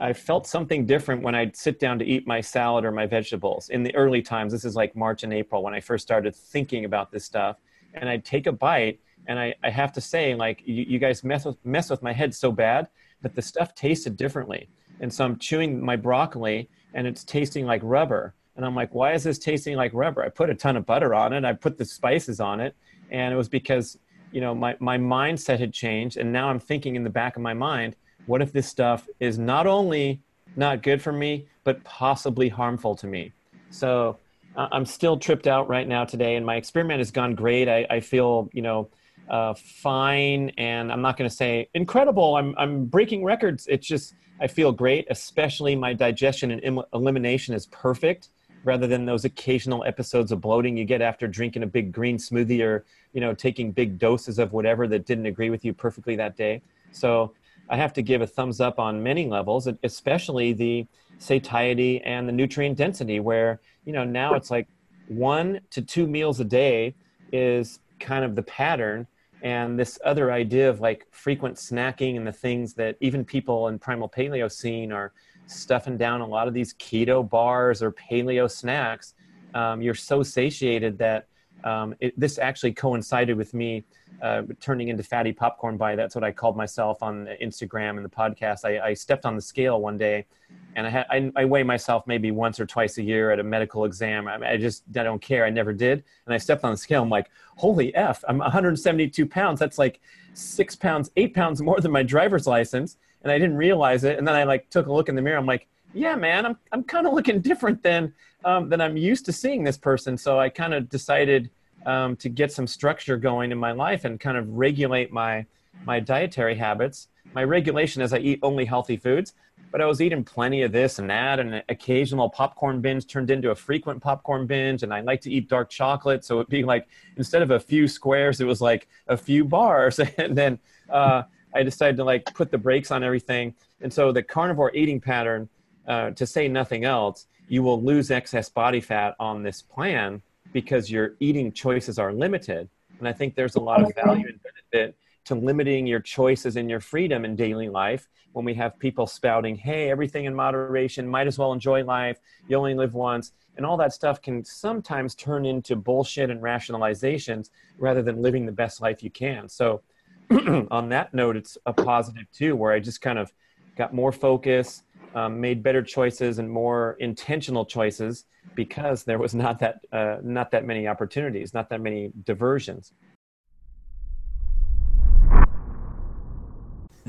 I felt something different when I'd sit down to eat my salad or my vegetables. In the early times, this is like March and April when I first started thinking about this stuff, and I'd take a bite, and I, I have to say, like, you, you guys mess with, mess with my head so bad, but the stuff tasted differently. And so I'm chewing my broccoli, and it's tasting like rubber. And I'm like, why is this tasting like rubber? I put a ton of butter on it, I put the spices on it, and it was because, you know, my, my mindset had changed, and now I'm thinking in the back of my mind, what if this stuff is not only not good for me, but possibly harmful to me? So I'm still tripped out right now today, and my experiment has gone great. I, I feel, you know, uh, fine, and I'm not going to say incredible. I'm I'm breaking records. It's just I feel great, especially my digestion and Im- elimination is perfect, rather than those occasional episodes of bloating you get after drinking a big green smoothie or you know taking big doses of whatever that didn't agree with you perfectly that day. So I have to give a thumbs up on many levels, especially the satiety and the nutrient density, where you know now it's like one to two meals a day is kind of the pattern and this other idea of like frequent snacking and the things that even people in primal paleo scene are stuffing down a lot of these keto bars or paleo snacks um, you're so satiated that um, it, this actually coincided with me uh, turning into fatty popcorn by that's what I called myself on Instagram and the podcast. I, I stepped on the scale one day, and I, I, I, weigh myself maybe once or twice a year at a medical exam. I, I, just I don't care. I never did, and I stepped on the scale. I'm like, holy f! I'm 172 pounds. That's like six pounds, eight pounds more than my driver's license, and I didn't realize it. And then I like took a look in the mirror. I'm like, yeah, man, I'm I'm kind of looking different than um, than I'm used to seeing this person. So I kind of decided um, to get some structure going in my life and kind of regulate my my dietary habits. My regulation is I eat only healthy foods, but I was eating plenty of this and that, and an occasional popcorn binge turned into a frequent popcorn binge. And I like to eat dark chocolate, so it'd be like instead of a few squares, it was like a few bars. and then uh, I decided to like put the brakes on everything. And so the carnivore eating pattern, uh, to say nothing else, you will lose excess body fat on this plan because your eating choices are limited. And I think there's a lot of value and benefit to limiting your choices and your freedom in daily life when we have people spouting, hey, everything in moderation, might as well enjoy life, you only live once. And all that stuff can sometimes turn into bullshit and rationalizations rather than living the best life you can. So, on that note, it's a positive too, where I just kind of got more focus, um, made better choices and more intentional choices because there was not that uh, not that many opportunities, not that many diversions.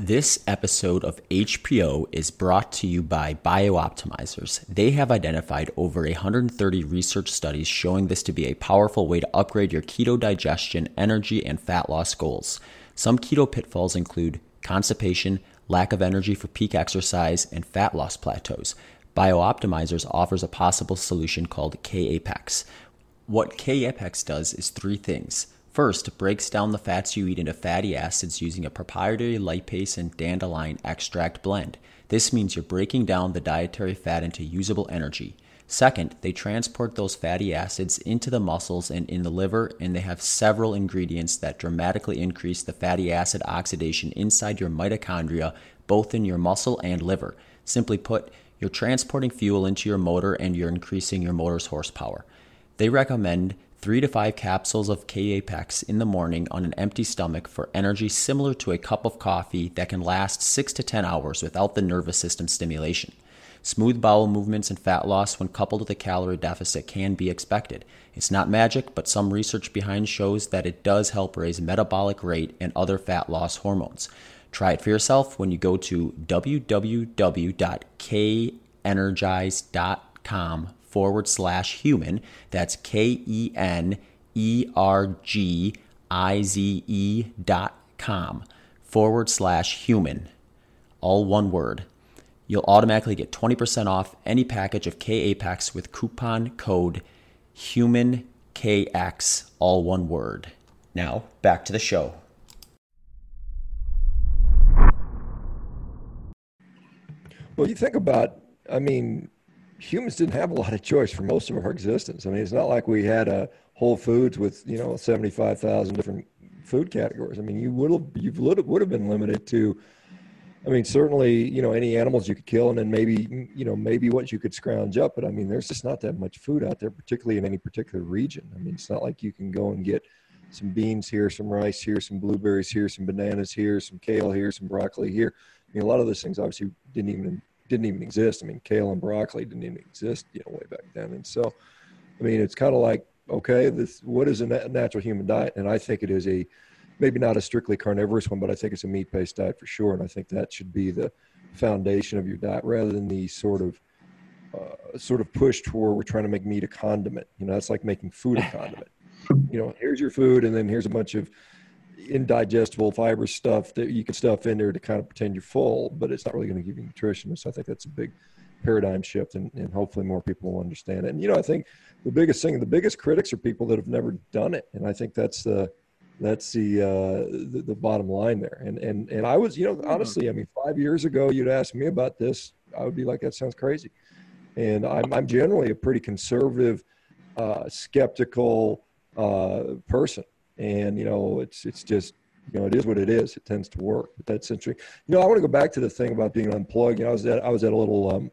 This episode of HPO is brought to you by BioOptimizers. They have identified over 130 research studies showing this to be a powerful way to upgrade your keto digestion, energy, and fat loss goals. Some keto pitfalls include constipation, lack of energy for peak exercise, and fat loss plateaus. BioOptimizers offers a possible solution called K-Apex. What K-Apex does is three things. First, it breaks down the fats you eat into fatty acids using a proprietary lipase and dandelion extract blend. This means you're breaking down the dietary fat into usable energy. Second, they transport those fatty acids into the muscles and in the liver, and they have several ingredients that dramatically increase the fatty acid oxidation inside your mitochondria, both in your muscle and liver. Simply put, you're transporting fuel into your motor and you're increasing your motor's horsepower. They recommend three to five capsules of K-Apex in the morning on an empty stomach for energy similar to a cup of coffee that can last six to 10 hours without the nervous system stimulation. Smooth bowel movements and fat loss, when coupled with a calorie deficit, can be expected. It's not magic, but some research behind shows that it does help raise metabolic rate and other fat loss hormones. Try it for yourself when you go to www.kenergize.com forward slash human. That's K E N E R G I Z E dot com forward slash human. All one word you'll automatically get 20% off any package of K Apex with coupon code HUMANKX, all one word. Now, back to the show. Well, you think about, I mean, humans didn't have a lot of choice for most of our existence. I mean, it's not like we had a Whole Foods with, you know, 75,000 different food categories. I mean, you would have, you would have been limited to, I mean, certainly, you know, any animals you could kill and then maybe, you know, maybe what you could scrounge up. But I mean, there's just not that much food out there, particularly in any particular region. I mean, it's not like you can go and get some beans here, some rice here, some blueberries here, some bananas here, some kale here, some broccoli here. I mean, a lot of those things obviously didn't even didn't even exist. I mean, kale and broccoli didn't even exist, you know, way back then. And so, I mean, it's kind of like, okay, this what is a natural human diet? And I think it is a maybe not a strictly carnivorous one, but I think it's a meat-based diet for sure. And I think that should be the foundation of your diet rather than the sort of uh, sort of push toward we're trying to make meat a condiment. You know, that's like making food a condiment. You know, here's your food, and then here's a bunch of indigestible fiber stuff that you can stuff in there to kind of pretend you're full, but it's not really going to give you nutrition. So I think that's a big paradigm shift, and, and hopefully more people will understand it. And you know, I think the biggest thing, the biggest critics are people that have never done it, and I think that's the that's the, uh, the, the bottom line there. And and and I was, you know, hmm. honestly, I mean, five years ago, you'd ask me about this, I would be like, that sounds crazy. And I'm I'm generally a pretty conservative, uh, skeptical uh, person, and you know, it's it's just you know, it is what it is. It tends to work. But that's interesting. You know, I want to go back to the thing about being unplugged. You know, I was at I was at a little um,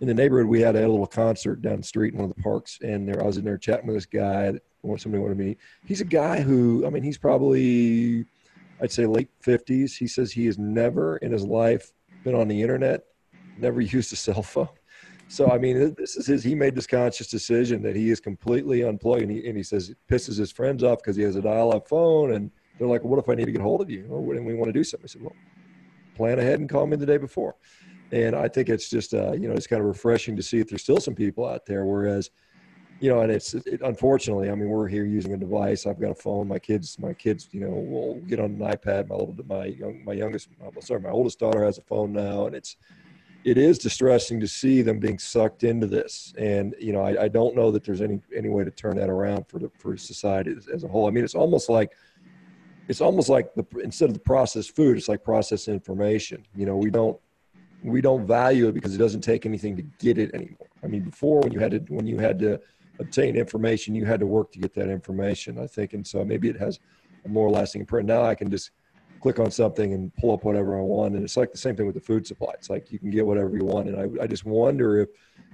in the neighborhood. We had a little concert down the street in one of the parks, and there I was in there chatting with this guy or somebody wanted to meet. He's a guy who, I mean, he's probably, I'd say late 50s. He says he has never in his life been on the internet, never used a cell phone. So, I mean, this is his, he made this conscious decision that he is completely unplugged. And he, and he says it pisses his friends off because he has a dial up phone. And they're like, well, what if I need to get hold of you? Or when we want to do something? I said, well, plan ahead and call me the day before. And I think it's just, uh, you know, it's kind of refreshing to see that there's still some people out there. Whereas, you know, and it's it, unfortunately, I mean, we're here using a device. I've got a phone. My kids, my kids, you know, will get on an iPad. My little, my young, my youngest, uh, sorry, my oldest daughter has a phone now, and it's, it is distressing to see them being sucked into this. And you know, I, I don't know that there's any any way to turn that around for the for society as, as a whole. I mean, it's almost like, it's almost like the instead of the processed food, it's like processed information. You know, we don't we don't value it because it doesn't take anything to get it anymore. I mean, before when you had to when you had to obtain information, you had to work to get that information, I think. And so maybe it has a more lasting imprint. Now I can just click on something and pull up whatever I want. And it's like the same thing with the food supply. It's like you can get whatever you want. And I, I just wonder if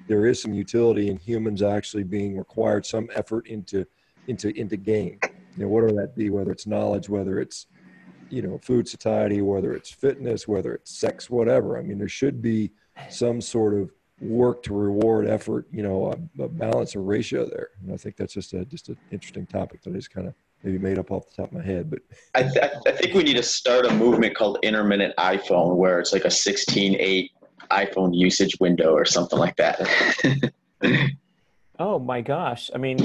there is some utility in humans actually being required some effort into, into, into gain. You know, whatever that be, whether it's knowledge, whether it's, you know, food satiety, whether it's fitness, whether it's sex, whatever. I mean, there should be some sort of work to reward effort, you know, a, a balance or ratio there. And I think that's just a just an interesting topic that I just kind of maybe made up off the top of my head. But I, th- I think we need to start a movement called intermittent iPhone, where it's like a 16:8 iPhone usage window or something like that. oh my gosh! I mean,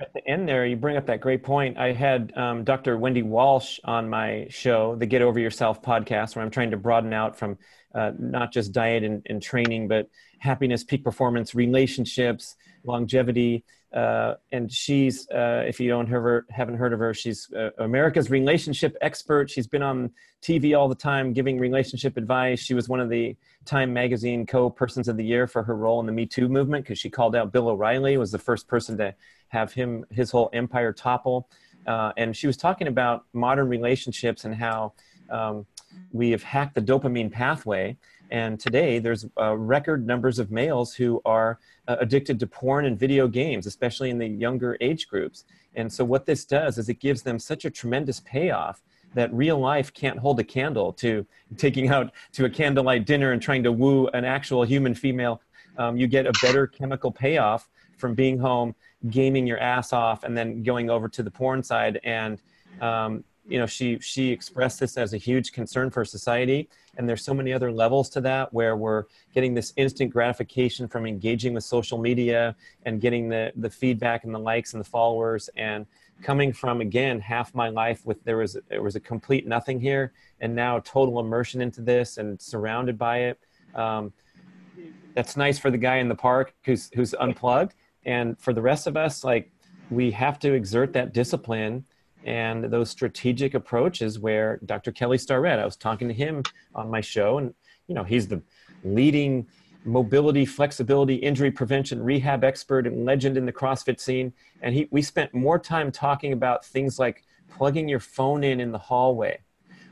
at the end there, you bring up that great point. I had um, Dr. Wendy Walsh on my show, the Get Over Yourself podcast, where I'm trying to broaden out from uh, not just diet and, and, training, but happiness, peak performance, relationships, longevity. Uh, and she's, uh, if you don't her, haven't heard of her, she's uh, America's relationship expert. She's been on TV all the time giving relationship advice. She was one of the Time Magazine co-persons of the year for her role in the Me Too movement because she called out Bill O'Reilly, was the first person to have him his whole empire topple. Uh, and she was talking about modern relationships and how um, we have hacked the dopamine pathway. And today, there's uh, record numbers of males who are uh, addicted to porn and video games, especially in the younger age groups. And so, what this does is it gives them such a tremendous payoff that real life can't hold a candle to taking out to a candlelight dinner and trying to woo an actual human female. Um, you get a better chemical payoff from being home, gaming your ass off, and then going over to the porn side and um, you know she she expressed this as a huge concern for society. And there's so many other levels to that where we're getting this instant gratification from engaging with social media and getting the the feedback and the likes and the followers. And coming from again half my life with there was there was a complete nothing here and now total immersion into this and surrounded by it. Um, that's nice for the guy in the park who's who's unplugged. And for the rest of us like we have to exert that discipline And those strategic approaches where Dr. Kelly Starrett, I was talking to him on my show, and you know, he's the leading mobility, flexibility, injury prevention, rehab expert and legend in the CrossFit scene. And he, we spent more time talking about things like plugging your phone in in the hallway,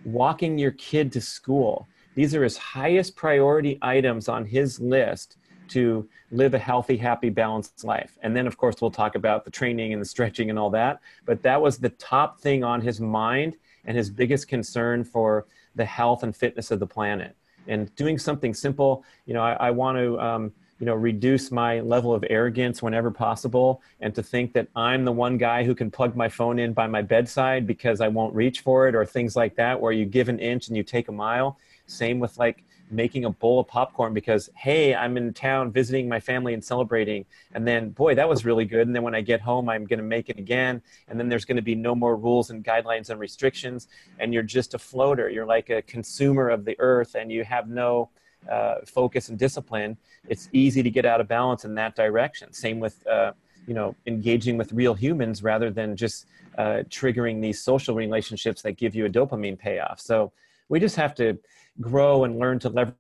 walking your kid to school. These are his highest priority items on his list to live a healthy, happy, balanced life. And then, of course, we'll talk about the training and the stretching and all that. But that was the top thing on his mind and his biggest concern for the health and fitness of the planet. And doing something simple, you know, I, I want to, um, you know, reduce my level of arrogance whenever possible and to think that I'm the one guy who can plug my phone in by my bedside because I won't reach for it or things like that, where you give an inch and you take a mile. Same with like, making a bowl of popcorn because hey i'm in town visiting my family and celebrating. And then boy that was really good. And then when i get home i'm going to make it again. And then there's going to be no more rules and guidelines and restrictions. And you're just a floater. You're like a consumer of the earth and you have no uh, focus and discipline. It's easy to get out of balance in that direction. Same with uh, you know engaging with real humans rather than just uh, triggering these social relationships that give you a dopamine payoff. So we just have to grow and learn to leverage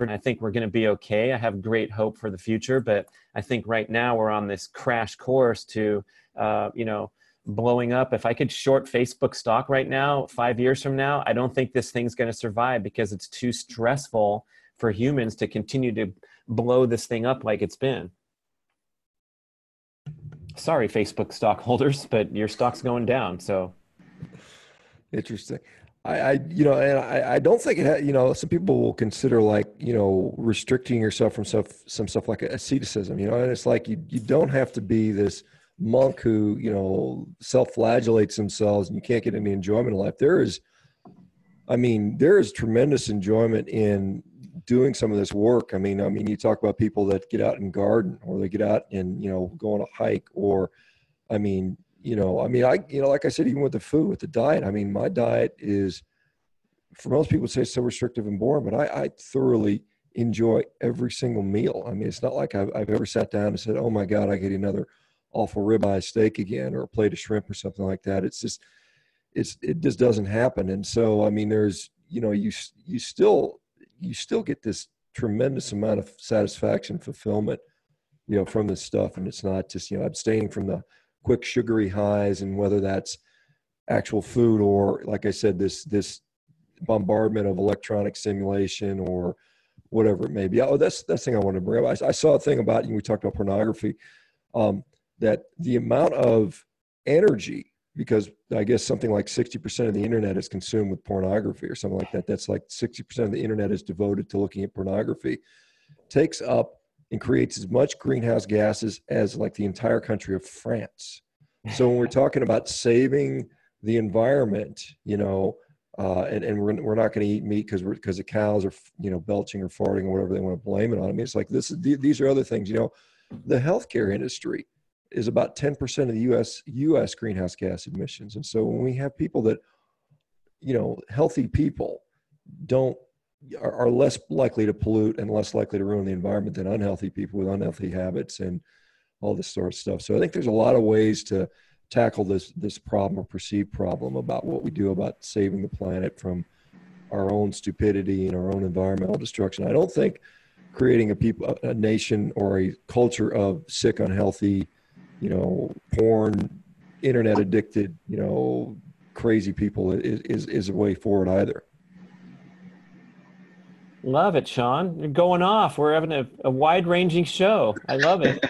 and I think we're going to be okay. I have great hope for the future, but I think right now we're on this crash course to, uh, you know, blowing up. If I could short Facebook stock right now, five years from now, I don't think this thing's going to survive because it's too stressful for humans to continue to blow this thing up like it's been. Sorry, Facebook stockholders, but your stock's going down. So interesting. I, I, you know, and I, I don't think it. Ha, you know, some people will consider like you know restricting yourself from stuff, some stuff like asceticism. You know, and it's like you you don't have to be this monk who you know self-flagellates themselves and you can't get any enjoyment in life. There is, I mean, there is tremendous enjoyment in doing some of this work. I mean, I mean, you talk about people that get out and garden or they get out and you know go on a hike or, I mean, you know, I mean, I, you know, like I said, even with the food, with the diet, I mean, my diet is, for most people, say so restrictive and boring, but I, I thoroughly enjoy every single meal. I mean, it's not like I've, I've ever sat down and said, oh my God, I get another awful ribeye steak again or a plate of shrimp or something like that. It's just, it's, it just doesn't happen. And so, I mean, there's, you know, you, you still, you still get this tremendous amount of satisfaction, fulfillment, you know, from this stuff. And it's not just, you know, abstaining from the, quick sugary highs and whether that's actual food or like i said this this bombardment of electronic simulation or whatever it may be. Oh that's that's the thing i want to bring up. I, I, saw a thing about you we talked about pornography um, that the amount of energy because i guess something like 60% of the internet is consumed with pornography or something like that that's like 60% of the internet is devoted to looking at pornography takes up and creates as much greenhouse gases as like the entire country of France. So when we're talking about saving the environment, you know, uh, and, and we're, we're not going to eat meat because because the cows are you know belching or farting or whatever they want to blame it on. I mean, it's like this. These are other things. You know, the healthcare industry is about 10% of the U.S. U.S. greenhouse gas emissions, and so when we have people that, you know, healthy people don't are, are less likely to pollute and less likely to ruin the environment than unhealthy people with unhealthy habits and all this sort of stuff. So I think there's a lot of ways to tackle this this problem or perceived problem about what we do about saving the planet from our own stupidity and our own environmental destruction. I don't think creating a people a nation or a culture of sick, unhealthy, you know, porn, internet addicted, you know, crazy people is is, is a way forward either. Love it, Shawn. You're going off. We're having a, a wide ranging show. I love it.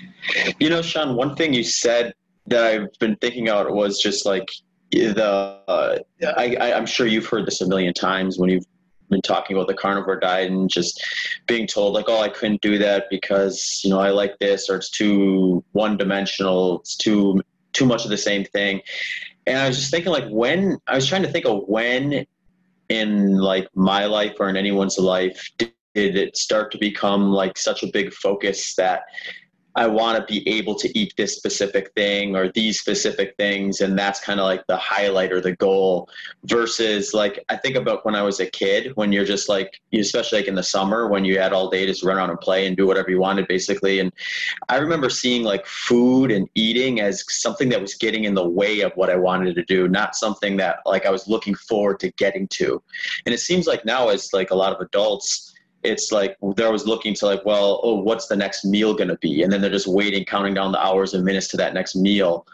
you know, Shawn, one thing you said that I've been thinking about was just like the, uh, I, I'm sure you've heard this a million times when you've been talking about the carnivore diet and just being told like, oh, I couldn't do that because, you know, I like this or it's too one dimensional. It's too, too much of the same thing. And I was just thinking like when I was trying to think of when in like my life or in anyone's life did it start to become like such a big focus that I want to be able to eat this specific thing or these specific things. And that's kind of like the highlight or the goal versus like, I think about when I was a kid, when you're just like, especially like in the summer when you had all day to just run around and play and do whatever you wanted basically. And I remember seeing like food and eating as something that was getting in the way of what I wanted to do, not something that like I was looking forward to getting to. And it seems like now as like a lot of adults, it's like they're always looking to like, well, oh, what's the next meal going to be? And then they're just waiting, counting down the hours and minutes to that next meal.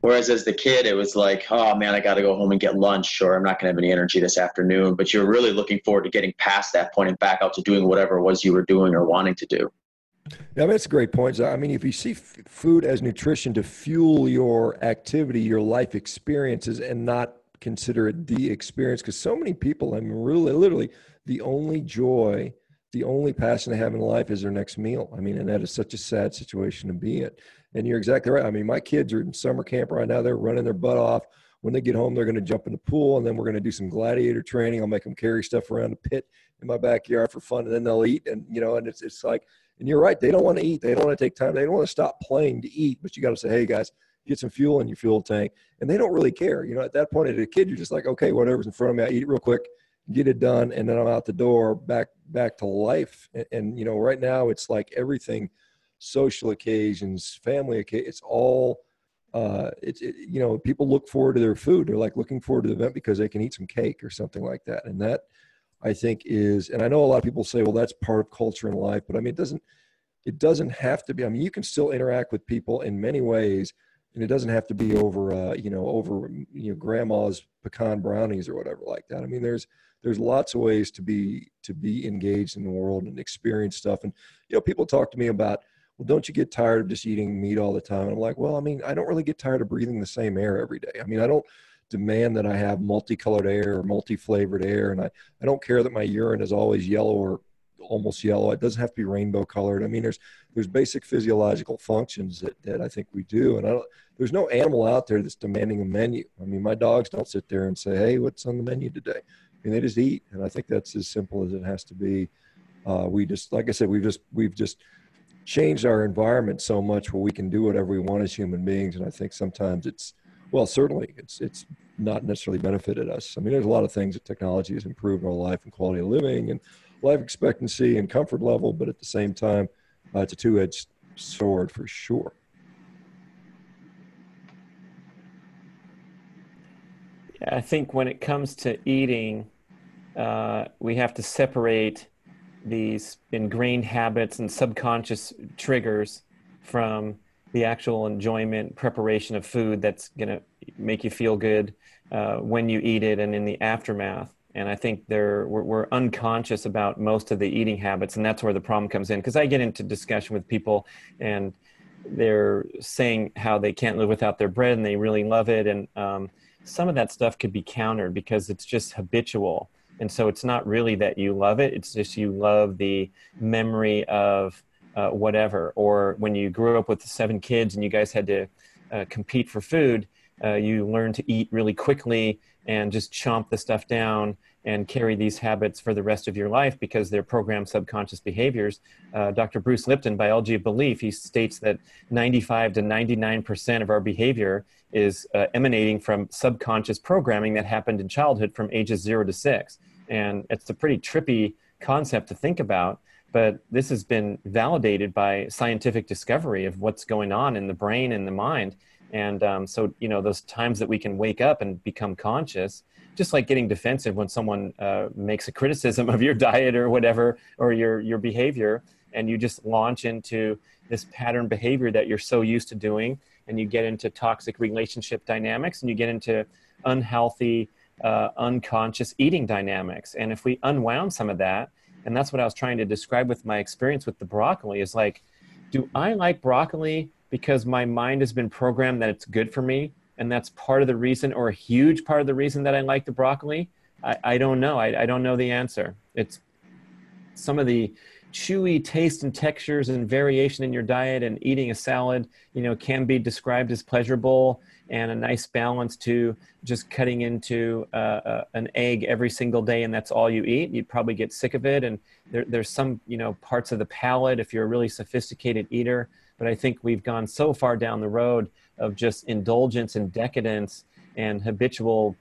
Whereas as the kid, it was like, oh man, I got to go home and get lunch, or I'm not going to have any energy this afternoon. But you're really looking forward to getting past that point and back out to doing whatever it was you were doing or wanting to do. Yeah, that's a great point. I mean, if you see f- food as nutrition to fuel your activity, your life experiences, and not consider it the experience, because so many people, I mean, really, literally, the only joy the only passion they have in life is their next meal. I mean, and that is such a sad situation to be in. And you're exactly right. I mean, my kids are in summer camp right now. They're running their butt off. When they get home, they're going to jump in the pool, and then we're going to do some gladiator training. I'll make them carry stuff around the pit in my backyard for fun, and then they'll eat. And you know, and it's it's like, and you're right. They don't want to eat. They don't want to take time. They don't want to stop playing to eat. But you got to say, hey guys, get some fuel in your fuel tank, and they don't really care. You know, at that point, as a kid, you're just like, okay, whatever's in front of me, I eat it real quick get it done and then i'm out the door back back to life. And, and you know right now it's like everything social occasions family it's all uh it's it, you know people look forward to their food. They're like looking forward to the event because they can eat some cake or something like that. And that i think is and i know a lot of people say well that's part of culture and life but i mean it doesn't it doesn't have to be i mean you can still interact with people in many ways and it doesn't have to be over uh, you know over you know grandma's pecan brownies or whatever like that. I mean there's there's lots of ways to be to be engaged in the world and experience stuff. And you know people talk to me about well don't you get tired of just eating meat all the time? And i'm like well i mean i don't really get tired of breathing the same air every day. I mean i don't demand that i have multicolored air or multi-flavored air and i, I don't care that my urine is always yellow or almost yellow. It doesn't have to be rainbow colored i mean there's there's basic physiological functions that, that i think we do and i don't there's no animal out there that's demanding a menu. I mean my dogs don't sit there and say hey what's on the menu today mean, they just eat, and I think that's as simple as it has to be. Uh, we just, like I said, we've just we've just changed our environment so much where we can do whatever we want as human beings, and I think sometimes it's well, certainly it's it's not necessarily benefited us. I mean, there's a lot of things that technology has improved our life and quality of living and life expectancy and comfort level, but at the same time, uh, it's a two-edged sword for sure. Yeah, I think when it comes to eating, we have to separate these ingrained habits and subconscious triggers from the actual enjoyment preparation of food that's going to make you feel good uh, when you eat it and in the aftermath. And i think we're, we're, unconscious about most of the eating habits and that's where the problem comes in. Because i get into discussion with people and they're saying how they can't live without their bread and they really love it. And um, some of that stuff could be countered because it's just habitual and so it's not really that you love it it's just you love the memory of uh, whatever. Or when you grew up with seven kids and you guys had to uh, compete for food uh, you learn to eat really quickly and just chomp the stuff down and carry these habits for the rest of your life because they're programmed subconscious behaviors. Uh, Dr. Bruce Lipton, Biology of Belief, he states that 95 to 99% of our behavior is uh, emanating from subconscious programming that happened in childhood from ages zero to six. And it's a pretty trippy concept to think about, but this has been validated by scientific discovery of what's going on in the brain and the mind. And um, so, you know, those times that we can wake up and become conscious, just like getting defensive when someone uh, makes a criticism of your diet or whatever, or your, your behavior, and you just launch into this pattern behavior that you're so used to doing and you get into toxic relationship dynamics and you get into unhealthy uh, unconscious eating dynamics. And if we unwound some of that and that's what i was trying to describe with my experience with the broccoli is like do i like broccoli because my mind has been programmed that it's good for me and that's part of the reason or a huge part of the reason that i like the broccoli i, I don't know. I, I don't know the answer. It's some of the chewy taste and textures and variation in your diet and eating a salad you know can be described as pleasurable and a nice balance to just cutting into uh, uh, an egg every single day and that's all you eat. You'd probably get sick of it and there, there's some you know parts of the palate if you're a really sophisticated eater. But I think we've gone so far down the road of just indulgence and decadence and habitual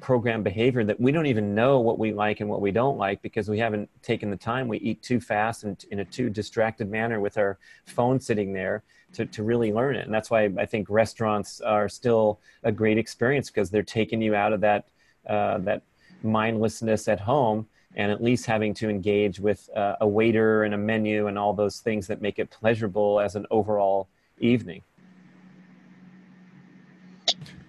program behavior that we don't even know what we like and what we don't like because we haven't taken the time. We eat too fast and in a too distracted manner with our phone sitting there to, to really learn it. And that's why I think restaurants are still a great experience because they're taking you out of that, uh, that mindlessness at home and at least having to engage with uh, a waiter and a menu and all those things that make it pleasurable as an overall evening.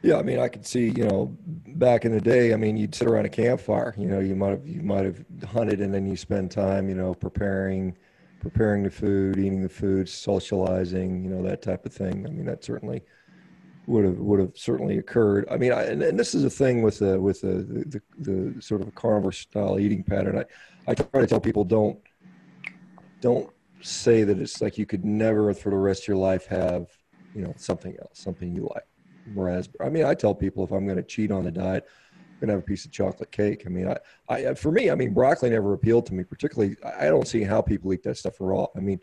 Yeah, I mean, I could see, you know, back in the day, I mean, you'd sit around a campfire, you know, you might have, you might have hunted and then you spend time, you know, preparing, preparing the food, eating the food, socializing, you know, that type of thing. I mean, that certainly would have, would have certainly occurred. I mean, I, and, and this is a thing with the, with the, the, the, the sort of carnivore style eating pattern. I, I try to tell people don't, don't say that it's like you could never for the rest of your life have, you know, something else, something you like raspberry. I mean, I tell people if I'm going to cheat on the diet, I'm going to have a piece of chocolate cake. I mean, I, I, uh, for me, I mean, broccoli never appealed to me particularly. I don't see how people eat that stuff raw. I mean,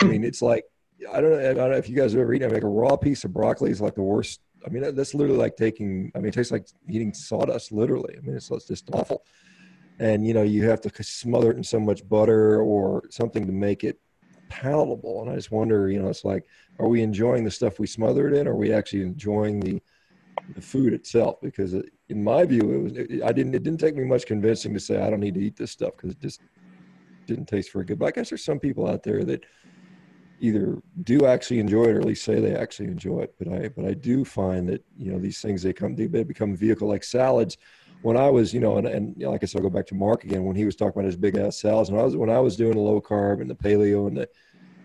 I mean, it's like, I don't know, I don't know if you guys have ever eaten, like a raw piece of broccoli is like the worst. I mean, that's literally like taking, I mean, it tastes like eating sawdust, literally. I mean, it's, it's just awful. And, you know, you have to smother it in so much butter or something to make it palatable. And I just wonder, you know, it's like, are we enjoying the stuff we smothered in? Or are we actually enjoying the, the food itself? Because it, in my view, it was, it, I didn't, it didn't take me much convincing to say, I don't need to eat this stuff because it just didn't taste very good. But I guess there's some people out there that either do actually enjoy it or at least say they actually enjoy it. But I, but I do find that, you know, these things, they come, they become vehicle like salads when I was, you know, and, and like I said, I'll go back to Mark again when he was talking about his big ass salads. When I was when I was doing the low carb and the paleo and the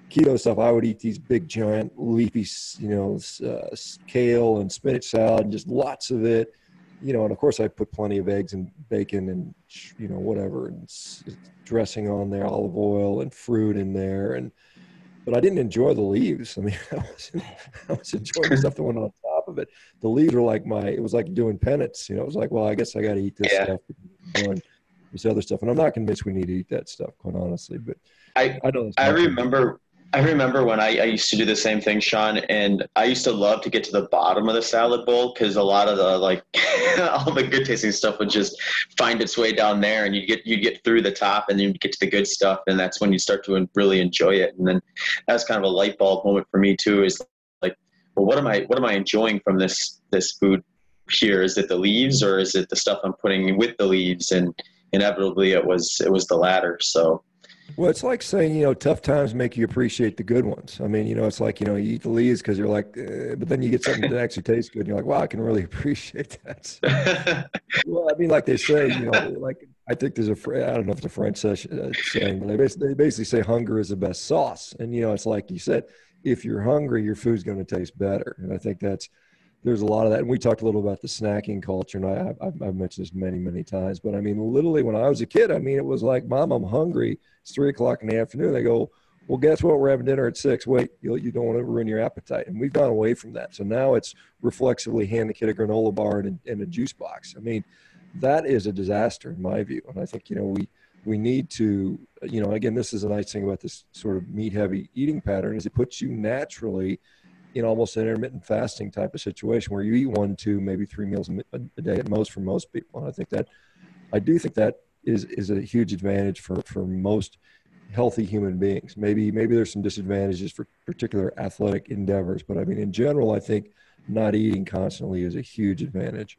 keto stuff, I would eat these big giant leafy, you know, uh, kale and spinach salad and just lots of it, you know. And of course, I put plenty of eggs and bacon and you know whatever and dressing on there, olive oil and fruit in there, and but I didn't enjoy the leaves. I mean, I was, I was enjoying stuff that went on top of it. The leaves were like my, it was like doing penance. You know, it was like, well, I guess I got to eat this yeah. stuff, and this other stuff. And I'm not convinced we need to eat that stuff, quite honestly. But I, I don't. I remember I remember when I, I, used to do the same thing, Shawn, and I used to love to get to the bottom of the salad bowl because a lot of the like all the good tasting stuff would just find its way down there, and you get you get through the top, and then you get to the good stuff, and that's when you start to really enjoy it. And then that's kind of a light bulb moment for me too. Is well, what am I what am I enjoying from this this food here? Is it the leaves, or is it the stuff I'm putting with the leaves? And inevitably, it was it was the latter. So well, it's like saying, you know, tough times make you appreciate the good ones. I mean, you know, it's like, you know, you eat the leaves because you're like, eh, but then you get something that actually tastes good. And you're like, wow, I can really appreciate that. So, well, I mean, like they say, you know, like I think there's a, I don't know if it's a French uh, saying, but they basically, they basically say hunger is the best sauce. And, you know, it's like you said, if you're hungry, your food's going to taste better. And I think that's, there's a lot of that. And we talked a little about the snacking culture, and I, I've, I've, mentioned this many, many times. But I mean, literally, when I was a kid, I mean, it was like, "Mom, I'm hungry." It's three o'clock in the afternoon. They go, "Well, guess what? We're having dinner at six. Wait, you, you don't want to ruin your appetite." And we've gone away from that. So now it's reflexively hand the kid a granola bar and and a juice box. I mean, that is a disaster in my view. And I think you know we we need to you know again, this is a nice thing about this sort of meat heavy eating pattern is it puts you naturally in almost an intermittent fasting type of situation where you eat one, two, maybe three meals a day at most for most people. And I think that, I do think that is is a huge advantage for for most healthy human beings. Maybe maybe there's some disadvantages for particular athletic endeavors, but I mean, in general, I think not eating constantly is a huge advantage.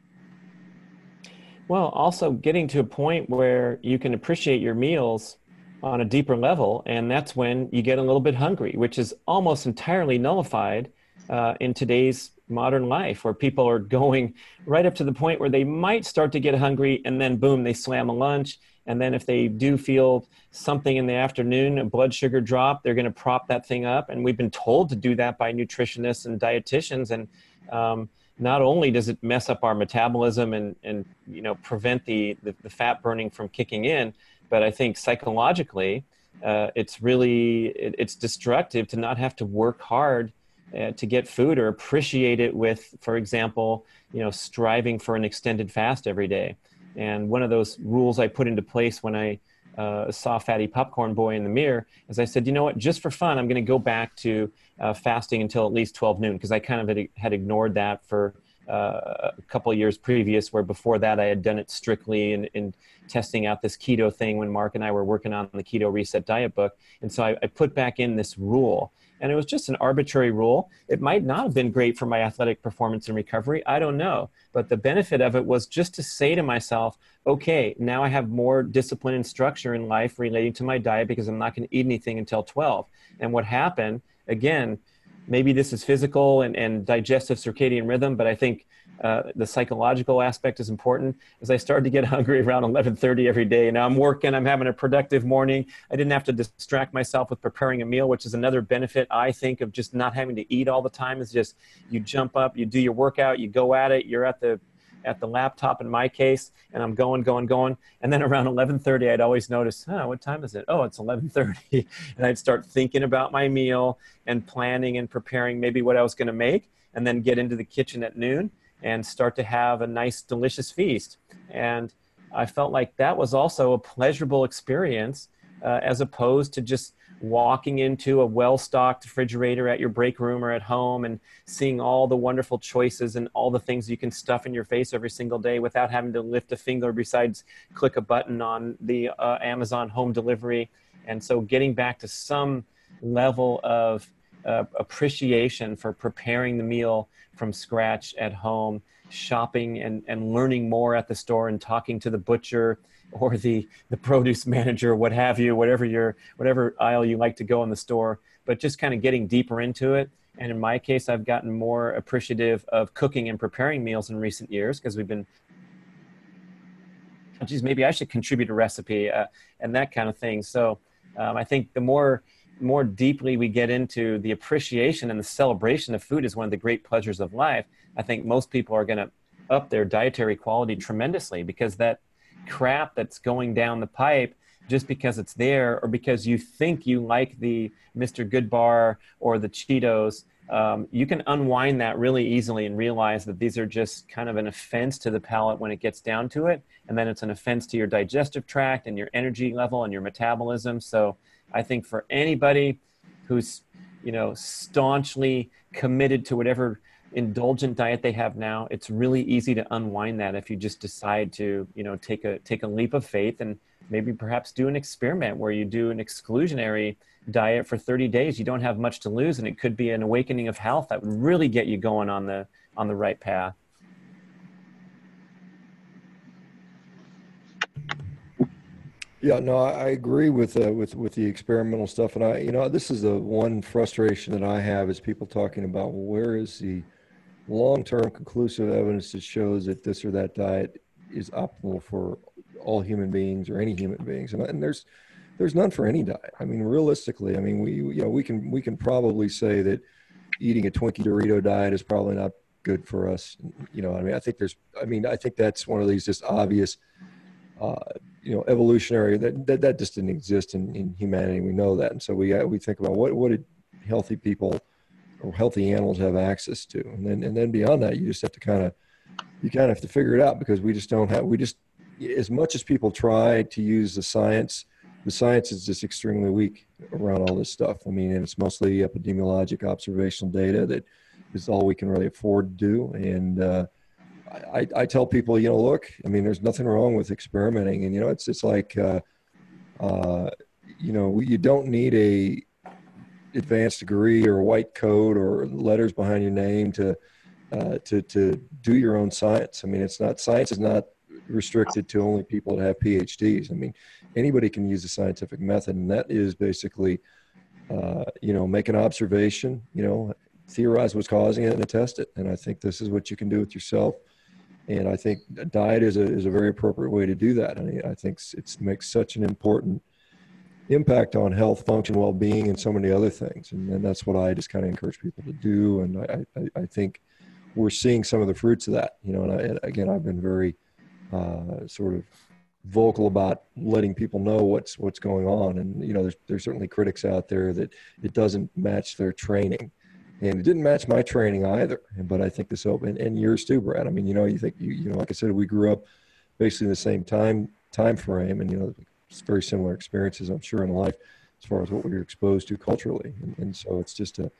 Well, also getting to a point where you can appreciate your meals on a deeper level, and that's when you get a little bit hungry, which is almost entirely nullified uh, in today's modern life where people are going right up to the point where they might start to get hungry and then boom they slam a lunch. And then if they do feel something in the afternoon a blood sugar drop they're going to prop that thing up. And we've been told to do that by nutritionists and dietitians. And um, not only does it mess up our metabolism and, and you know prevent the, the, the fat burning from kicking in but i think psychologically uh, it's really it, it's destructive to not have to work hard uh, to get food or appreciate it with, for example, you know, striving for an extended fast every day. And one of those rules I put into place when I uh, soft fatty popcorn boy in the mirror is I said, you know what, just for fun, I'm going to go back to uh, fasting until at least 12 noon because I kind of had, ignored that for uh, a couple years previous, where before that I had done it strictly in, in testing out this keto thing when Mark and I were working on the Keto Reset Diet book. And so I, I put back in this rule and it was just an arbitrary rule. It might not have been great for my athletic performance and recovery. I don't know. But the benefit of it was just to say to myself, okay, now I have more discipline and structure in life relating to my diet because I'm not going to eat anything until 12. And what happened, again, maybe this is physical and, and digestive circadian rhythm, but I think uh, the psychological aspect is important. As I started to get hungry around 11:30 every day, now I'm working, I'm having a productive morning. I didn't have to distract myself with preparing a meal, which is another benefit I think of just not having to eat all the time. Is just you jump up, you do your workout, you go at it, you're at the at the laptop in my case and i'm going going going and then around 11.30 i'd always notice huh, what time is it oh it's 11.30 and i'd start thinking about my meal and planning and preparing maybe what i was going to make and then get into the kitchen at noon and start to have a nice, delicious feast. And I felt like that was also a pleasurable experience uh, as opposed to just walking into a well stocked refrigerator at your break room or at home and seeing all the wonderful choices and all the things you can stuff in your face every single day without having to lift a finger besides click a button on the uh, Amazon home delivery. And so getting back to some level of uh, appreciation for preparing the meal from scratch at home, shopping and, and learning more at the store and talking to the butcher or the, the produce manager, what have you, whatever your whatever aisle you like to go in the store, but just kind of getting deeper into it. And in my case, I've gotten more appreciative of cooking and preparing meals in recent years because we've been geez, maybe I should contribute a recipe uh, and that kind of thing. So um, I think the more more deeply we get into the appreciation and the celebration of food is one of the great pleasures of life, I think most people are going to up their dietary quality tremendously because that crap that's going down the pipe just because it's there or because you think you like the Mr. Goodbar or the Cheetos, um, you can unwind that really easily and realize that these are just kind of an offense to the palate when it gets down to it. And then it's an offense to your digestive tract and your energy level and your metabolism. So I think for anybody who's, you know, staunchly committed to whatever indulgent diet they have now, it's really easy to unwind that if you just decide to, you know, take a take a leap of faith and maybe perhaps do an experiment where you do an exclusionary diet for 30 days. You don't have much to lose and it could be an awakening of health that would really get you going on the on the right path. Yeah, no, I agree with uh, with with the experimental stuff, and I, you know, this is the one frustration that I have is people talking about well, where is the long-term conclusive evidence that shows that this or that diet is optimal for all human beings or any human beings, and, and there's there's none for any diet. I mean, realistically, I mean, we you know we can we can probably say that eating a Twinkie Dorito diet is probably not good for us. You know, I mean, I think there's, I mean, I think that's one of these just obvious. Uh, you know evolutionary that that, that just didn't exist in, in humanity. We know that. And so we uh, we think about what what did healthy people or healthy animals have access to? And then and then beyond that you just have to kind of you kind of have to figure it out because we just don't have we just as much as people try to use the science the science is just extremely weak around all this stuff. I mean and it's mostly epidemiologic observational data that is all we can really afford to do. And uh, I, I tell people, you know, look, I mean, there's nothing wrong with experimenting, and you know, it's it's like, uh, uh, you know, you don't need a advanced degree or a white coat or letters behind your name to uh, to to do your own science. I mean, it's not science is not restricted to only people that have PhDs. I mean, anybody can use the scientific method, and that is basically, uh, you know, make an observation, you know, theorize what's causing it, and test it. And I think this is what you can do with yourself and I think diet is a is a very appropriate way to do that. I I think it makes such an important impact on health, function, well being, and so many other things. And, and that's what I just kind of encourage people to do. And I, I, I, think we're seeing some of the fruits of that. You know, and, I, and again, I've been very uh, sort of vocal about letting people know what's what's going on. And you know, there's there's certainly critics out there that it doesn't match their training and it didn't match my training either. But I think this open and yours too, Brad. I mean, you know, you think you, you know, like I said, we grew up basically in the same time time frame, and you know, it's very similar experiences, I'm sure, in life as far as what we're exposed to culturally. And, and so it's just a